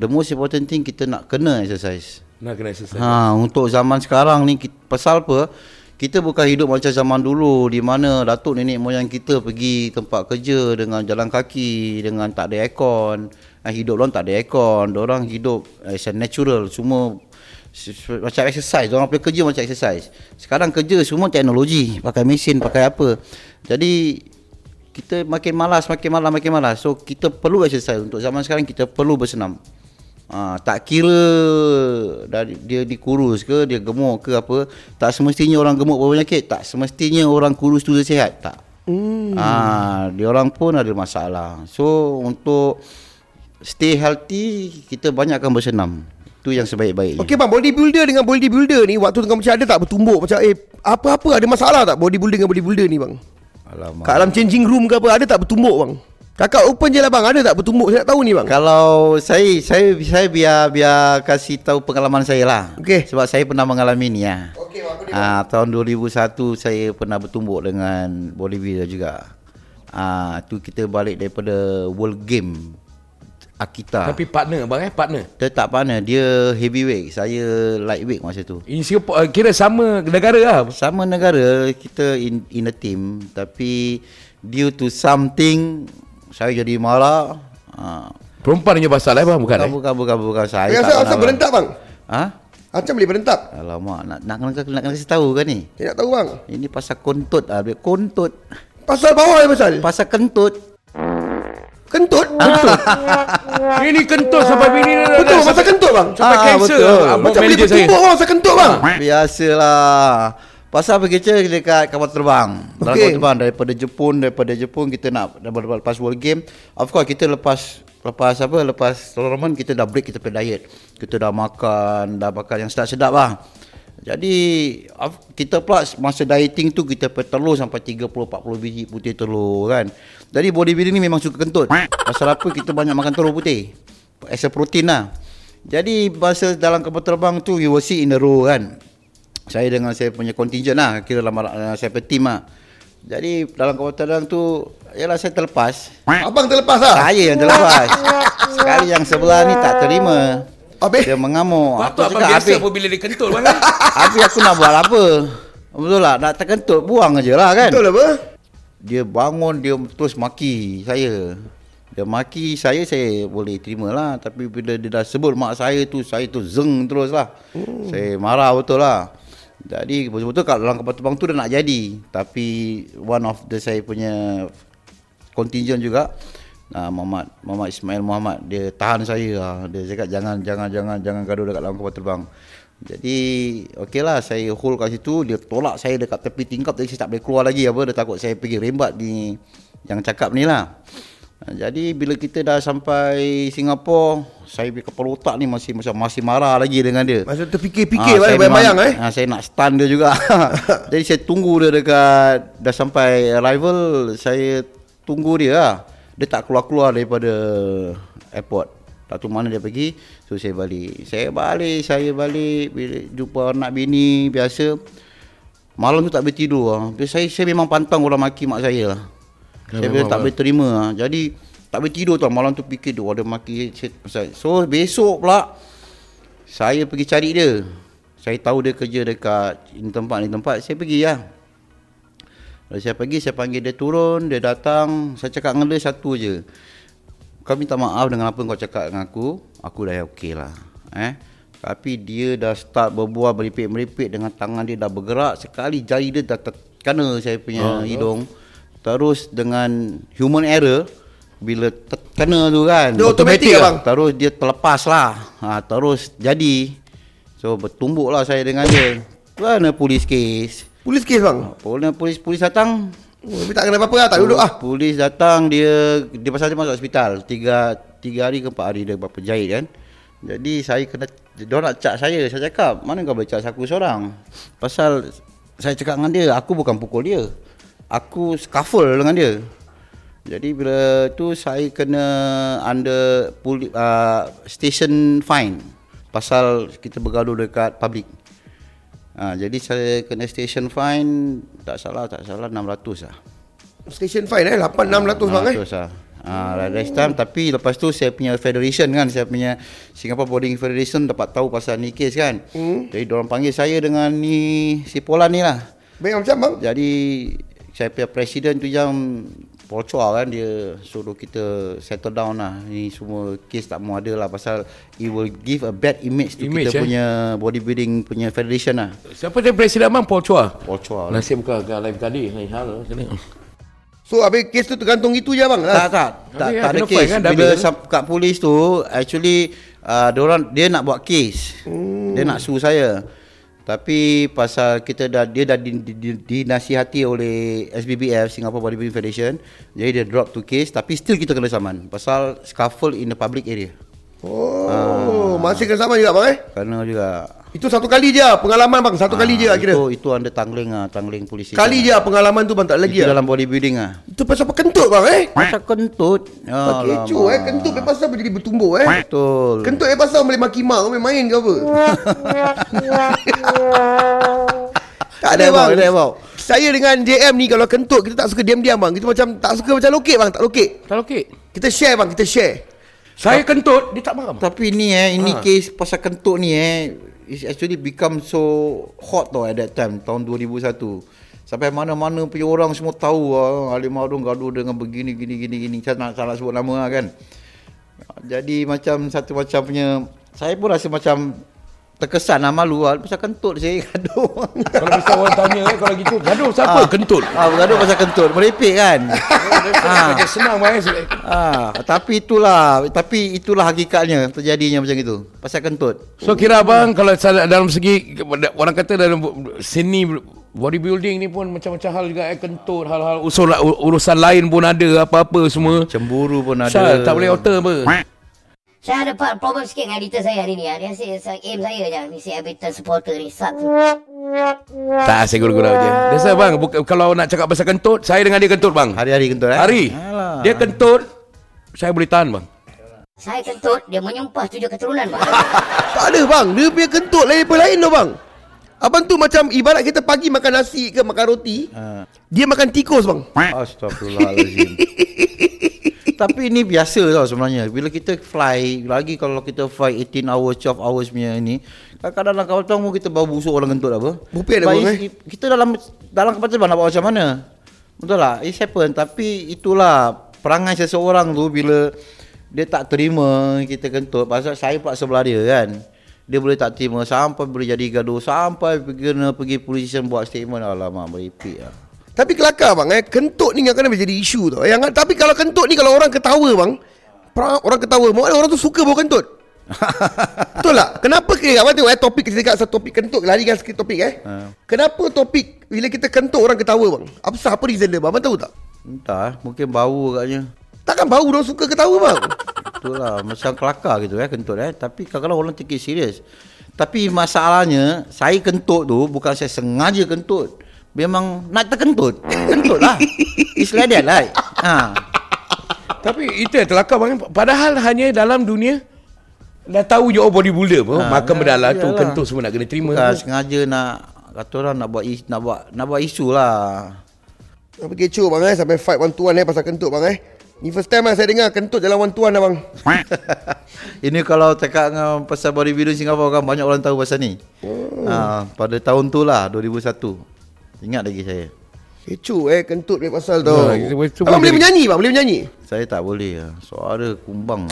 [SPEAKER 3] The most important thing kita nak kena exercise.
[SPEAKER 2] Nak kena exercise.
[SPEAKER 3] Ha, untuk zaman sekarang ni pasal apa? Kita bukan hidup macam zaman dulu di mana datuk nenek moyang kita pergi tempat kerja dengan jalan kaki, dengan tak ada aircon. Ha, hidup orang tak ada aircon. Orang hidup as a natural, semua macam exercise. Orang punya kerja macam exercise. Sekarang kerja semua teknologi, pakai mesin, pakai apa. Jadi kita makin malas, makin malas, makin malas. So kita perlu exercise untuk zaman sekarang kita perlu bersenam. Ha, tak kira dari dia dikurus ke, dia gemuk ke apa, tak semestinya orang gemuk berpenyakit, tak semestinya orang kurus tu dia sihat, tak. Hmm. Ha, dia orang pun ada masalah. So untuk stay healthy, kita banyakkan bersenam. Itu yang sebaik-baiknya.
[SPEAKER 1] Okey bang, bodybuilder dengan bodybuilder ni waktu tengah macam ada tak bertumbuk macam eh apa-apa ada masalah tak bodybuilder dengan bodybuilder ni bang?
[SPEAKER 3] Alamak.
[SPEAKER 1] Kat dalam changing room ke apa ada tak bertumbuk bang? Kakak open je lah bang, ada tak bertumbuk? Saya nak tahu ni bang.
[SPEAKER 3] Kalau saya saya saya biar biar kasih tahu pengalaman saya lah.
[SPEAKER 1] Okey.
[SPEAKER 3] Sebab saya pernah mengalami ni ya.
[SPEAKER 1] Okey bang?
[SPEAKER 3] Ah tahun 2001 saya pernah bertumbuk dengan bodybuilder juga. Ah tu kita balik daripada World Game Akita.
[SPEAKER 2] Tapi partner bang eh, partner.
[SPEAKER 3] dia tak mana dia heavyweight, saya lightweight masa tu.
[SPEAKER 2] Ini Singapore uh, kira sama negara lah.
[SPEAKER 3] Sama negara kita in in a team tapi due to something saya jadi marah. Ah
[SPEAKER 2] Perempuan punya pasal eh bang bukan
[SPEAKER 3] bukan,
[SPEAKER 2] eh?
[SPEAKER 3] bukan bukan bukan saya.
[SPEAKER 1] Eh,
[SPEAKER 3] tak
[SPEAKER 1] asal, asal
[SPEAKER 3] bang.
[SPEAKER 1] berentak bang?
[SPEAKER 3] Ha?
[SPEAKER 1] Macam boleh berentak?
[SPEAKER 3] Alamak, nak nak nak, nak, nak kasi tahu kan ni?
[SPEAKER 1] Saya nak tahu bang.
[SPEAKER 3] Ini pasal kontut ah, dia kontut.
[SPEAKER 1] Pasal bawah ya pasal?
[SPEAKER 3] Pasal kentut.
[SPEAKER 1] Kentut?
[SPEAKER 3] Ah.
[SPEAKER 1] Kentut?
[SPEAKER 2] Ini kentut sampai bini dia dah-
[SPEAKER 1] Betul
[SPEAKER 2] dah-
[SPEAKER 1] pasal kentut bang?
[SPEAKER 2] Sampai
[SPEAKER 3] Ah,
[SPEAKER 2] kanser
[SPEAKER 3] betul.
[SPEAKER 1] Macam boleh
[SPEAKER 2] saya.
[SPEAKER 1] bertumbuk bang pasal kentut bang?
[SPEAKER 3] Biasalah. Pasal pergi kerja dekat kapal terbang. Dalam
[SPEAKER 1] Okey.
[SPEAKER 3] kapal terbang daripada Jepun, daripada Jepun kita nak lepas World Game. Of course kita lepas lepas apa? Lepas tournament kita dah break kita punya diet. Kita dah makan, dah makan yang sedap-sedap lah. Jadi kita pula masa dieting tu kita pakai telur sampai 30 40 biji putih telur kan. Jadi bodybuilding ni memang suka kentut. Pasal apa kita banyak makan telur putih. As a protein lah. Jadi masa dalam kapal terbang tu you will see in a row kan. Saya dengan saya punya contingent lah Kira dalam uh, saya punya team lah Jadi dalam kapal terbang tu Yalah saya terlepas
[SPEAKER 1] Abang terlepas lah?
[SPEAKER 3] Saya yang terlepas Sekali yang sebelah ni tak terima
[SPEAKER 1] Habis?
[SPEAKER 3] Dia mengamuk
[SPEAKER 2] Patut
[SPEAKER 3] Aku
[SPEAKER 2] abang
[SPEAKER 3] cakap
[SPEAKER 2] biasa apabila dia kentut bang. eh?
[SPEAKER 3] Habis aku nak buat apa Betul lah Nak terkentut Buang aja lah kan
[SPEAKER 1] Betul apa?
[SPEAKER 3] Dia bangun Dia terus maki saya Dia maki saya Saya boleh terima lah Tapi bila dia dah sebut mak saya tu Saya tu zeng terus lah hmm. Saya marah betul lah Jadi betul-betul kat dalam kapal terbang tu dah nak jadi. Tapi One of the saya punya Contingent juga uh, Muhammad Muhammad Ismail Muhammad Dia tahan saya lah Dia cakap jangan Jangan jangan jangan gaduh dekat dalam kapal terbang jadi okey lah saya hold kat situ. Dia tolak saya dekat tepi tingkap tapi saya tak boleh keluar lagi. Apa dia takut saya pergi rembat di yang cakap ni lah. Ha, Jadi bila kita dah sampai Singapura saya punya kepala otak ni masih macam masih marah lagi dengan dia.
[SPEAKER 1] Masa terfikir-fikir
[SPEAKER 3] Ah,
[SPEAKER 1] lah
[SPEAKER 3] saya
[SPEAKER 1] bayang-bayang
[SPEAKER 3] memang-
[SPEAKER 1] eh.
[SPEAKER 3] ah, saya nak stun dia juga. Jadi saya tunggu dia dekat dah sampai arrival, saya tunggu dia lah. Dia tak keluar-keluar daripada airport. Tak tahu mana dia pergi. So saya balik. Saya balik, saya balik bila jumpa anak bini biasa. Malam tu tak boleh tidur lah. Saya saya memang pantang orang maki mak saya lah. Saya memang tak boleh terima lah. Jadi tak boleh tidur tau. Malam tu fikir tu ada maki saya. So besok pula saya pergi cari dia. Saya tahu dia kerja dekat ini tempat ni tempat. Saya pergi lah. Lalu saya pergi, saya panggil dia turun, dia datang. Saya cakap dengan dia satu je. Kau minta maaf dengan apa kau cakap dengan aku. Aku dah okey lah. Eh? Tapi dia dah start berbual meripik-meripik dengan tangan dia dah bergerak. Sekali jari dia dah ter- kena saya punya hidung. Terus dengan human error bila ter- kena tu kan.
[SPEAKER 1] Dia automatic
[SPEAKER 3] lah.
[SPEAKER 1] abang?
[SPEAKER 3] Terus dia terlepas lah. Ha, terus jadi. So bertumbuk lah saya dengan dia. Kena polis kes.
[SPEAKER 1] Polis kes bang.
[SPEAKER 3] Polis polis polis datang.
[SPEAKER 1] Oh, tapi tak kena apa-apa lah, tak duduk ah.
[SPEAKER 3] Polis datang dia dia pasal dia masuk hospital. Tiga tiga hari ke empat hari dia berapa jahit kan. Jadi saya kena dia nak cak saya. Saya cakap, mana kau boleh cak aku seorang? Pasal saya cakap dengan dia, aku bukan pukul dia. Aku scuffle dengan dia. Jadi bila tu saya kena under poli, uh, station fine. Pasal kita bergaduh dekat public. Ha, jadi saya kena station fine tak salah tak salah 600 lah.
[SPEAKER 1] Station fine eh 8 600 bang eh.
[SPEAKER 3] 600 lah. Ha, last time tapi lepas tu saya punya federation kan saya punya Singapore Boarding Federation dapat tahu pasal ni kes kan. Hmm. Jadi orang panggil saya dengan ni si Polan ni lah.
[SPEAKER 1] Baik macam bang.
[SPEAKER 3] Jadi saya punya presiden tu yang Chua kan dia suruh kita settle down lah ni semua kes tak mau ada lah pasal it will give a bad image to
[SPEAKER 2] Image,
[SPEAKER 3] kita
[SPEAKER 2] eh?
[SPEAKER 3] punya bodybuilding punya federation lah
[SPEAKER 2] Siapa dia presiden abang? Paul Chua.
[SPEAKER 3] Paul Chua lah.
[SPEAKER 2] Nasib bukan agak live tadi. Lain hal. Kena.
[SPEAKER 1] So habis kes tu tergantung itu je bang.
[SPEAKER 3] Tak
[SPEAKER 1] lah.
[SPEAKER 3] tak tak, tak
[SPEAKER 2] kan,
[SPEAKER 3] ada kes.
[SPEAKER 2] kan,
[SPEAKER 3] Bila
[SPEAKER 2] kan?
[SPEAKER 3] sam- kat polis tu actually uh, dia orang dia nak buat kes. Hmm. Dia nak sue saya. Tapi pasal kita dah dia dah di, di, di, dinasihati oleh SBBF Singapore Bodybuilding Federation, jadi dia drop to case tapi still kita kena saman pasal scuffle in the public area.
[SPEAKER 1] Oh, masih kena sama juga bang eh.
[SPEAKER 3] Kerana juga
[SPEAKER 1] Itu satu kali je pengalaman bang, satu kali je
[SPEAKER 3] ah,
[SPEAKER 1] kira.
[SPEAKER 3] Itu itu under tangling ah, tangling polis.
[SPEAKER 1] Kali je pengalaman tu bang tak lagi
[SPEAKER 3] Itu
[SPEAKER 1] ah.
[SPEAKER 3] dalam bodybuilding ah.
[SPEAKER 1] Itu pasal apa kentut bang eh.
[SPEAKER 3] Pasal kentut.
[SPEAKER 1] Tak kecoh eh, kentut dia pasal boleh jadi bertumbuk eh.
[SPEAKER 3] Betul.
[SPEAKER 1] Kentut dia pasal boleh maki mak, boleh main ke apa? tak ada bang.
[SPEAKER 3] Ada, bang.
[SPEAKER 1] Saya dengan JM ni kalau kentut kita tak suka diam-diam bang. Kita macam tak suka macam lokek bang, tak lokek.
[SPEAKER 2] Tak okey.
[SPEAKER 1] Kita share bang, kita share.
[SPEAKER 2] Saya kentut, dia tak marah. bang.
[SPEAKER 3] Tapi ni eh, ini
[SPEAKER 2] Ha.
[SPEAKER 3] case pasal kentut ni eh, is actually become so hot tau at that time, tahun 2001. Sampai mana-mana punya orang semua tahu ah, Ali Marung gaduh dengan begini gini gini gini. Saya nak salah sebut nama lah kan. Jadi macam satu macam punya saya pun rasa macam terkesan lah malu lah pasal kentut saya gaduh.
[SPEAKER 2] Kalau bisa orang tanya kalau gitu, gaduh siapa? Kentut.
[SPEAKER 3] Ah, bergaduh pasal kentut, merepek kan.
[SPEAKER 2] Macam senang eh.
[SPEAKER 3] ah, tapi itulah, tapi itulah hakikatnya terjadinya macam itu. Pasal kentut.
[SPEAKER 2] So kira abang kalau dalam segi orang kata dalam seni bodybuilding ni pun macam-macam hal juga eh kentut hal-hal usul urusan lain pun ada apa-apa semua.
[SPEAKER 3] Cemburu pun ada.
[SPEAKER 2] Sal, tak boleh alter apa.
[SPEAKER 4] Saya ada part problem sikit dengan editor saya hari ni. ah. Dia asyik aim saya je. Ni si Everton supporter ni. Sucks.
[SPEAKER 2] Tak, saya gurau-gurau je. Biasa bang, buka, kalau nak cakap pasal kentut, saya dengan dia kentut bang.
[SPEAKER 3] Hari-hari kentut eh?
[SPEAKER 2] Hari.
[SPEAKER 3] Alah.
[SPEAKER 2] Dia kentut, saya boleh tahan bang.
[SPEAKER 4] Saya kentut, dia menyumpah tujuh keturunan. Bang.
[SPEAKER 1] Tak ada bang, dia punya kentut lain apa lain tau bang. Abang tu macam ibarat kita pagi makan nasi ke makan roti,
[SPEAKER 3] Ha.
[SPEAKER 1] dia makan tikus bang.
[SPEAKER 3] Astagfirullahalazim. Tapi ini biasa tau sebenarnya. Bila kita fly, lagi kalau kita fly 18 hours, 12 hours punya ni, kadang-kadang dalam kapal terbang kita bau busuk orang kentut apa.
[SPEAKER 1] Bupit ada bang, eh?
[SPEAKER 3] Kita dalam dalam kapal terbang nak buat macam mana? Betul lah, it happen. Tapi itulah perangai seseorang tu bila dia tak terima kita kentut. Pasal saya pula sebelah dia kan. Dia boleh tak terima sampai boleh jadi gaduh. Sampai pergi- kena pergi polis station buat statement. Alamak, meripik lah.
[SPEAKER 1] Tapi kelakar bang eh, kentut ni kadang-kadang menjadi isu tau. Yang tapi kalau kentut ni kalau orang ketawa bang, orang ketawa, mau orang tu suka bawa kentut. Betul tak? Kenapa ke abang tengok eh topik kita dekat satu topik kentut larikan sikit topik eh.
[SPEAKER 3] Ha.
[SPEAKER 1] Kenapa topik bila kita kentut orang ketawa bang? Apa sah apa reason dia bang? Abang tahu tak?
[SPEAKER 3] Entah, mungkin bau agaknya.
[SPEAKER 1] Takkan bau orang suka ketawa bang?
[SPEAKER 3] Itulah macam kelakar gitu eh kentut eh. Tapi kadang-kadang orang take it serius. Tapi masalahnya saya kentut tu bukan saya sengaja kentut. Memang nak terkentut. Kentut lah. It's like that lah. Ha.
[SPEAKER 2] Tapi itu yang terlakar bang. Padahal hanya dalam dunia dah tahu you all bodybuilder pun.
[SPEAKER 3] Ha,
[SPEAKER 2] makan berdalah tu
[SPEAKER 3] iyalah.
[SPEAKER 2] kentut semua nak kena terima.
[SPEAKER 3] Bukan sengaja nak kata orang nak buat is, nak buat nak buat isu lah.
[SPEAKER 1] Apa kecoh bang eh sampai fight one to one eh pasal kentut bang eh. Ni first time lah saya dengar kentut jalan one to one lah bang.
[SPEAKER 3] Ini kalau cakap dengan pasal bodybuilding Singapura kan banyak orang tahu pasal ni. Oh. Ha, pada tahun tu lah 2001. Ingat lagi saya.
[SPEAKER 1] Kecoh eh kentut dia pasal tu.
[SPEAKER 2] Itu
[SPEAKER 1] Abang boleh
[SPEAKER 2] boleh
[SPEAKER 1] menyanyi bang, boleh menyanyi.
[SPEAKER 3] Saya tak boleh lah. Suara kumbang.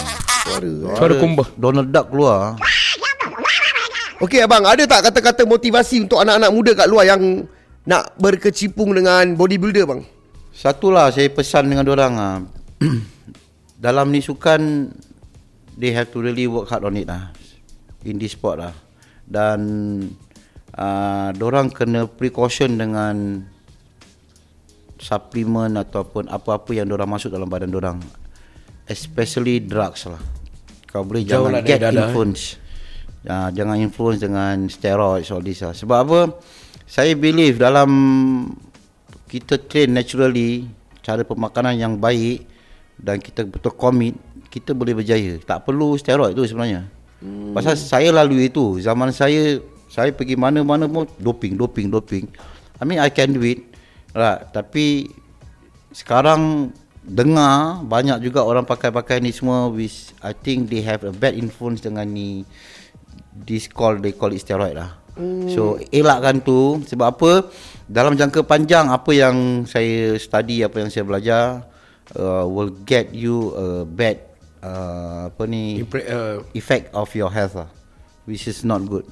[SPEAKER 1] Suara.
[SPEAKER 2] Suara kumbang.
[SPEAKER 3] Donald Duck keluar.
[SPEAKER 1] Okey abang, ada tak kata-kata motivasi untuk anak-anak muda kat luar yang nak berkecimpung dengan bodybuilder bang?
[SPEAKER 3] Satulah saya pesan dengan orang ah. Dalam ni sukan they have to really work hard on it lah. In this sport lah. Dan uh, orang kena precaution dengan suplemen ataupun apa-apa yang orang masuk dalam badan orang. Especially drugs lah. Kau boleh
[SPEAKER 2] Jauh
[SPEAKER 3] jangan
[SPEAKER 2] lah
[SPEAKER 3] get
[SPEAKER 2] dadah, eh.
[SPEAKER 3] influence. Uh, jangan influence dengan steroids all this lah. Sebab apa? Saya believe dalam kita train naturally cara pemakanan yang baik dan kita betul commit kita boleh berjaya tak perlu steroid tu sebenarnya hmm. pasal saya lalui itu zaman saya saya pergi mana-mana pun doping doping doping I mean I can do it right. tapi sekarang dengar banyak juga orang pakai-pakai ni semua which I think they have a bad influence dengan ni this call they call it steroid lah. Hmm. So elakkan tu sebab apa? Dalam jangka panjang apa yang saya study apa yang saya belajar uh, will get you a bad uh, apa ni
[SPEAKER 2] Impre- uh,
[SPEAKER 3] effect of your health lah which is not good.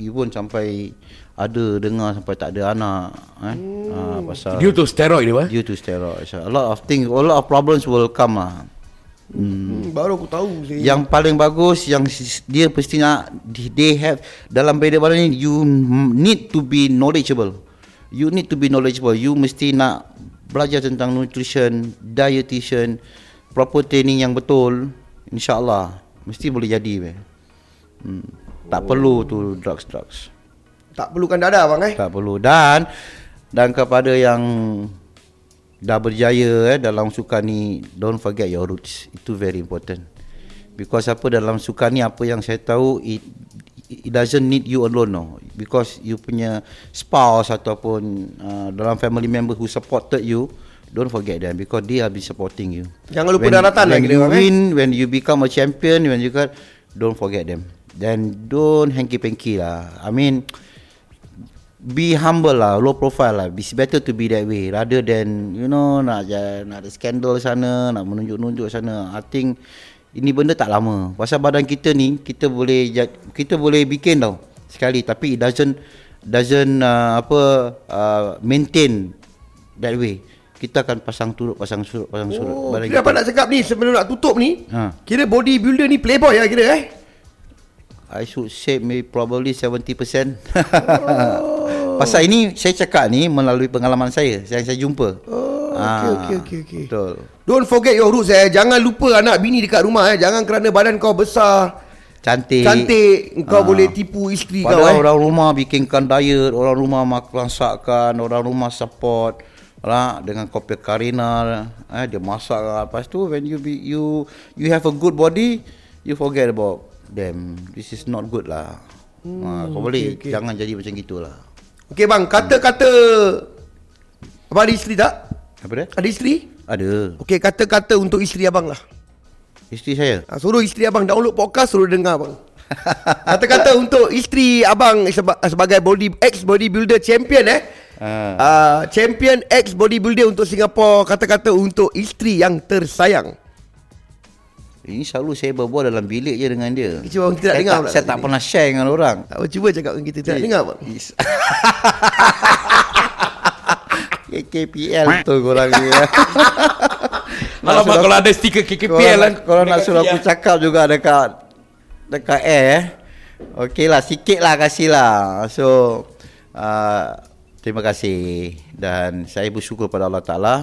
[SPEAKER 3] Even sampai ada dengar sampai tak ada anak eh hmm. uh, pasal
[SPEAKER 2] due to steroid dia,
[SPEAKER 3] due to steroids. A lot of things, a lot of problems will come lah.
[SPEAKER 1] Hmm, baru aku tahu saya.
[SPEAKER 3] Yang paling bagus yang sis- dia mesti nak they have dalam beda badan ni you m- need to be knowledgeable. You need to be knowledgeable. You mesti nak belajar tentang nutrition, dietitian, proper training yang betul. InsyaAllah mesti boleh jadi. Be. Hmm. Tak perlu tu drugs-drugs.
[SPEAKER 1] Tak perlukan dadah bang eh.
[SPEAKER 3] Tak perlu dan dan kepada yang dah berjaya eh dalam sukan ni don't forget your roots. Itu very important. Because apa dalam sukan ni apa yang saya tahu it it doesn't need you alone no. Because you punya spouse ataupun uh, dalam family member who supported you Don't forget them because they have been supporting you.
[SPEAKER 1] Jangan lupa daratan lah
[SPEAKER 3] when
[SPEAKER 1] kira
[SPEAKER 3] you
[SPEAKER 1] bang, eh.
[SPEAKER 3] win, when you become a champion, when you got, don't forget them. Then don't hanky-panky lah. I mean, be humble lah, low profile lah. It's better to be that way rather than you know nak nak ada skandal sana, nak menunjuk-nunjuk sana. I think ini benda tak lama. Pasal badan kita ni kita boleh kita boleh bikin tau sekali tapi it doesn't doesn't uh, apa uh, maintain that way. Kita akan pasang turut, pasang surut, pasang surut.
[SPEAKER 1] Oh,
[SPEAKER 3] badan
[SPEAKER 1] kira apa nak cakap ni sebelum nak tutup ni?
[SPEAKER 3] Ha.
[SPEAKER 1] Kira bodybuilder ni playboy lah kira eh.
[SPEAKER 3] I should say maybe probably 70%. Oh. Pasal ini saya cakap ni melalui pengalaman saya yang saya jumpa.
[SPEAKER 1] Oh, okey, okey, okey, okey.
[SPEAKER 3] Betul.
[SPEAKER 1] Don't forget your roots eh. Jangan lupa anak bini dekat rumah eh. Jangan kerana badan kau besar,
[SPEAKER 3] Cantik.
[SPEAKER 1] cantik, kau
[SPEAKER 3] Ah.
[SPEAKER 1] boleh tipu isteri kau
[SPEAKER 3] Padahal
[SPEAKER 1] eh.
[SPEAKER 3] orang rumah bikinkan diet, orang rumah masakkan, orang rumah support lah dengan kopi karina eh dia masak lah. lepas tu when you be you you have a good body you forget about them this is not good lah hmm, ha, kau boleh
[SPEAKER 1] okay.
[SPEAKER 3] jangan jadi macam gitulah
[SPEAKER 1] Okey bang, kata-kata Abang ada isteri tak?
[SPEAKER 3] Apa dia
[SPEAKER 1] Ada isteri?
[SPEAKER 3] ada
[SPEAKER 1] Okey, kata-kata untuk isteri abang lah.
[SPEAKER 3] isteri saya
[SPEAKER 1] Ha, suruh isteri abang download podcast suruh dengar bang. Kata-kata untuk isteri abang seba- sebagai body ex bodybuilder champion eh.
[SPEAKER 3] Ah.
[SPEAKER 1] Uh, champion ex bodybuilder untuk Singapura kata-kata untuk isteri yang tersayang.
[SPEAKER 3] Ini selalu saya berbual dalam bilik je dengan dia.
[SPEAKER 1] Cuba orang tidak
[SPEAKER 3] saya
[SPEAKER 1] dengar
[SPEAKER 3] tak, Saya tak pernah share dengan orang.
[SPEAKER 1] Apa cuba cakap dengan kita tidak dengar bang.
[SPEAKER 3] KKPL betul korang ni. ya.
[SPEAKER 2] Alamak kalau ada stiker KKPL kan.
[SPEAKER 3] nak, kalau nak suruh aku cakap juga dekat dekat air eh. Okey lah, sikit lah kasih lah. So, uh, terima kasih. Dan saya bersyukur pada Allah Ta'ala.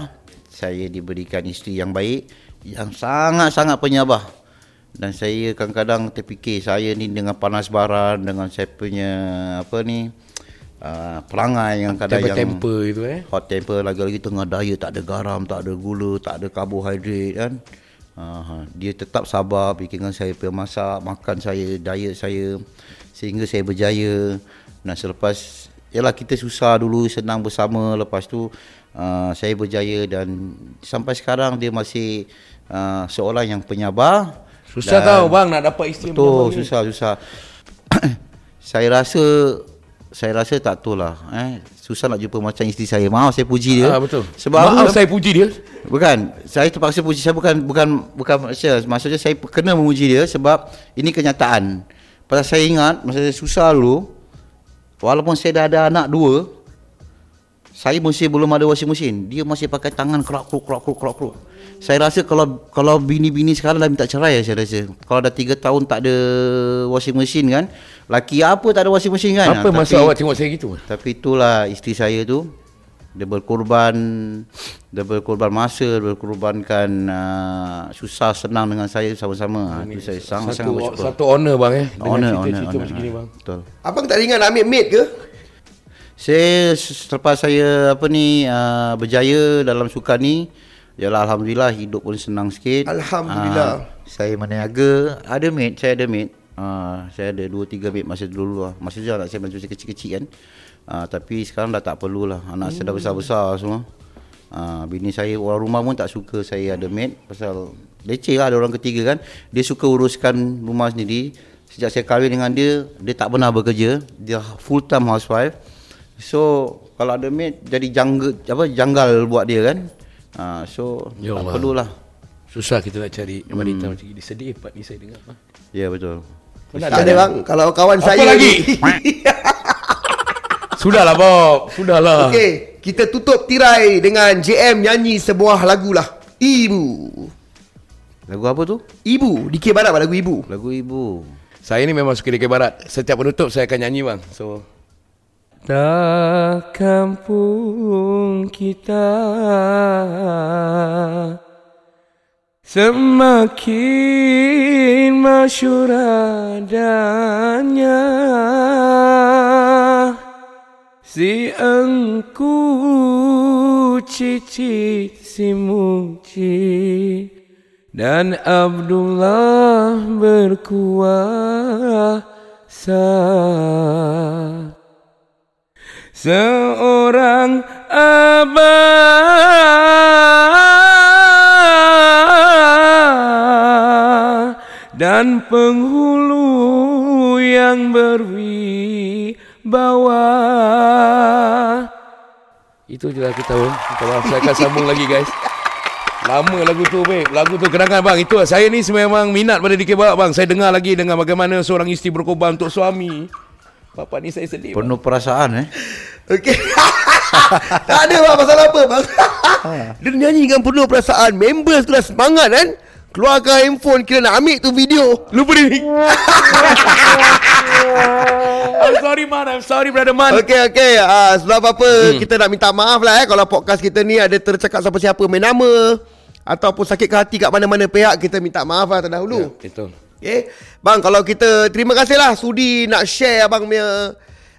[SPEAKER 3] Saya diberikan isteri yang baik. Yang sangat-sangat penyabar. Dan saya kadang-kadang terfikir saya ni dengan panas baran. Dengan saya punya apa ni. Uh, perangai yang kadang yang
[SPEAKER 2] Temper-temper itu eh.
[SPEAKER 3] hot temper lagi-lagi tengah diet tak ada garam, tak ada gula, tak ada karbohidrat kan. Uh, dia tetap sabar bikinkan saya punya masak, makan saya, diet saya sehingga saya berjaya. Nah selepas yalah kita susah dulu senang bersama lepas tu uh, saya berjaya dan sampai sekarang dia masih uh, seorang yang penyabar.
[SPEAKER 2] Susah tau bang nak dapat isteri
[SPEAKER 3] Betul, susah susah. saya rasa saya rasa tak tahu lah eh susah nak jumpa macam isteri saya. Maaf saya puji dia.
[SPEAKER 2] Ah, betul.
[SPEAKER 3] Sebab
[SPEAKER 2] Maaf
[SPEAKER 3] apa?
[SPEAKER 2] saya puji dia.
[SPEAKER 3] Bukan, saya terpaksa puji saya bukan bukan bukan maksudnya, maksudnya saya kena memuji dia sebab ini kenyataan. Pasal saya ingat masa saya susah dulu walaupun saya dah ada anak dua Saya masih belum ada washing machine. Dia masih pakai tangan kerak keruk kerak keruk kerak keruk. Saya rasa kalau kalau bini-bini sekarang dah minta cerai saya rasa. Kalau dah 3 tahun tak ada washing machine kan. Laki apa tak ada washing machine kan?
[SPEAKER 2] Apa
[SPEAKER 3] Ah, tapi-
[SPEAKER 2] awak tengok saya gitu?
[SPEAKER 3] Tapi itulah isteri saya tu dia berkorban dia berkorban masa, dia berkorbankan uh, susah senang dengan saya sama-sama. Ha, itu saya sangat sangat
[SPEAKER 2] Satu,
[SPEAKER 3] bersyukur.
[SPEAKER 2] satu honor bang eh. Dengan
[SPEAKER 3] honor, honor,
[SPEAKER 2] cerita-cerita
[SPEAKER 3] honor,
[SPEAKER 2] macam gini
[SPEAKER 3] honor.
[SPEAKER 2] bang.
[SPEAKER 3] Betul.
[SPEAKER 1] Abang tak ingat nak ambil maid ke?
[SPEAKER 3] Saya selepas saya apa ni uh, berjaya dalam sukan ni Yalah Alhamdulillah hidup pun senang sikit
[SPEAKER 1] Alhamdulillah.
[SPEAKER 3] Ah, Saya meniaga Ada mate Saya ada mate uh, Saya ada 2-3 mate masa dulu lah. Masa tu anak saya masih kecil-kecil kan. Uh, Tapi sekarang dah tak perlu lah. Anak saya dah besar-besar semua. Uh, Bini saya orang rumah pun tak suka saya ada mate Pasal leceh lah ada orang ketiga kan. Dia suka uruskan rumah sendiri. Sejak saya kahwin dengan dia Dia tak pernah bekerja. Dia full time housewife. So kalau ada mate jadi janggal apa janggal buat dia kan. Uh, so
[SPEAKER 2] Ya
[SPEAKER 3] tak perlulah.
[SPEAKER 2] Susah kita nak cari wanita macam gini. Sedih part ni saya dengar.
[SPEAKER 3] Ya betul.
[SPEAKER 2] Penat
[SPEAKER 1] Tak ada bang. Kalau kawan
[SPEAKER 2] Apa
[SPEAKER 1] saya
[SPEAKER 2] lagi?
[SPEAKER 1] ni-
[SPEAKER 2] Sudahlah Bob. Sudahlah.
[SPEAKER 1] Okey, kita tutup tirai dengan JM nyanyi sebuah lagu lah. Ibu.
[SPEAKER 3] Lagu apa tu?
[SPEAKER 1] Ibu. Dikir Barat lagu Ibu.
[SPEAKER 3] Lagu ibu.
[SPEAKER 2] Saya ni memang suka DK Barat. Setiap penutup saya akan nyanyi bang. So Tak kampung kita Semakin masyur adanya Si engku cicit si muci Dan Abdullah berkuasa. Seorang abah Dan penghulu yang berwibawa Itu je lah aku tahu Minta maaf saya akan sambung lagi guys Lama lagu tu babe Lagu tu kenangan bang Itu lah. saya ni memang minat pada DK Barat bang Saya dengar lagi dengan bagaimana seorang isteri berkorban untuk suami Bapak ni saya sedih bang.
[SPEAKER 3] Penuh perasaan eh.
[SPEAKER 1] Okey. tak ada bang pasal apa bang. Dia nyanyi dengan penuh perasaan. Members tu dah semangat kan. Keluarkan handphone kira nak ambil tu video.
[SPEAKER 2] Lupa diri I'm sorry man I'm sorry brother man
[SPEAKER 1] Okey okey. Ah sebab apa hmm. kita nak minta maaf lah eh kalau podcast kita ni ada tercakap siapa-siapa main nama ataupun sakit ke hati kat mana-mana pihak kita minta maaf lah terdahulu.
[SPEAKER 2] Betul
[SPEAKER 1] Okay Bang kalau kita Terima kasih lah Sudi nak share abang punya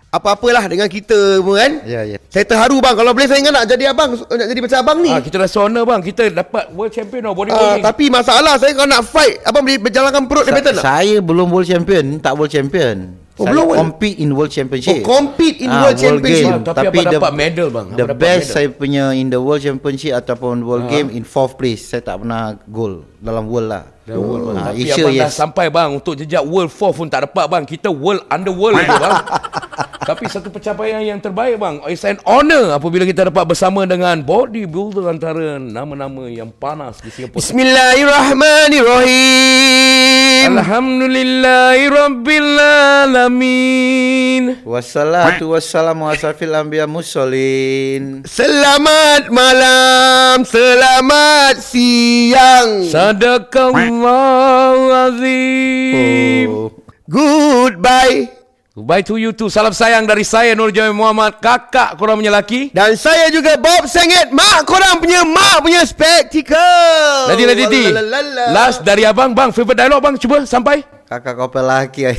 [SPEAKER 1] Apa-apalah dengan kita semua kan
[SPEAKER 3] Ya ya.
[SPEAKER 1] Saya terharu bang Kalau boleh saya ingat nak jadi abang Nak jadi macam abang ni
[SPEAKER 2] ah, Kita rasa honor bang Kita dapat world champion tau
[SPEAKER 1] Ah,
[SPEAKER 2] bodybuilding
[SPEAKER 1] Tapi masalah saya kalau nak fight Abang boleh berjalankan perut dia betul tak?
[SPEAKER 3] Saya belum world champion, tak world champion.
[SPEAKER 1] Oh,
[SPEAKER 3] saya
[SPEAKER 1] belum world-
[SPEAKER 3] compete in world championship.
[SPEAKER 1] Oh, compete in
[SPEAKER 3] Ah,
[SPEAKER 1] world championship.
[SPEAKER 3] game.
[SPEAKER 2] Tapi abang dapat medal, bang.
[SPEAKER 3] The
[SPEAKER 2] Abang dapat
[SPEAKER 3] best
[SPEAKER 2] medal.
[SPEAKER 3] saya punya in the world championship ataupun world game in fourth place. Saya tak pernah goal dalam world lah.
[SPEAKER 2] Dah world.
[SPEAKER 3] Ah,
[SPEAKER 2] Tapi
[SPEAKER 3] Asia
[SPEAKER 2] abang dah
[SPEAKER 3] yes.
[SPEAKER 2] sampai bang Untuk jejak world fourth pun tak dapat bang Kita world underworld lagi bang Tapi satu pencapaian yang terbaik bang It's an honor apabila kita dapat bersama dengan Bodybuilder antara nama-nama yang panas di Singapura.
[SPEAKER 1] Bismillahirrahmanirrahim.
[SPEAKER 2] Alhamdulillahi Rabbil Alamin
[SPEAKER 3] Wassalatu wassalamu asrafil anbiya musallin.
[SPEAKER 1] Selamat malam Selamat siang.
[SPEAKER 2] Sadaqallahu Azim.
[SPEAKER 3] Oh.
[SPEAKER 1] Goodbye
[SPEAKER 2] Goodbye to you too. Salam sayang dari saya Nur Jamil Muhammad. Kakak korang punya laki
[SPEAKER 1] Dan saya juga Bob Sengit Mak korang punya Mak punya spektakel
[SPEAKER 2] Ladi Ladi Di
[SPEAKER 1] Lalalala.
[SPEAKER 2] Last dari abang. Bang favorite dialog bang? Cuba sampai.
[SPEAKER 3] Kakak kau pelaki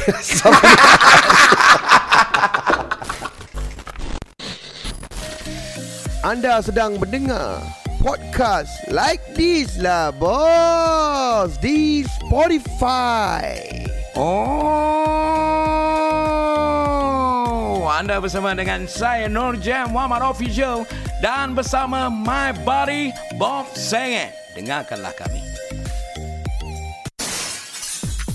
[SPEAKER 1] Anda sedang mendengar podcast like this lah bos. Di Spotify.
[SPEAKER 2] Oh Anda bersama dengan saya Nur Jam Muhammad Official Dan bersama My Body Bob Sengit Dengarkanlah kami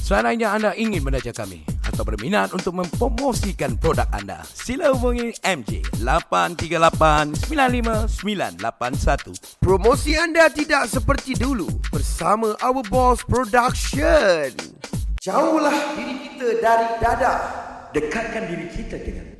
[SPEAKER 2] Seandainya anda ingin belajar kami atau berminat untuk mempromosikan produk anda, sila hubungi MJ 838-95981.
[SPEAKER 1] Promosi anda tidak seperti dulu bersama Our Boss Production. Jauhlah diri kita dari dadah.
[SPEAKER 7] Dekatkan diri kita dengan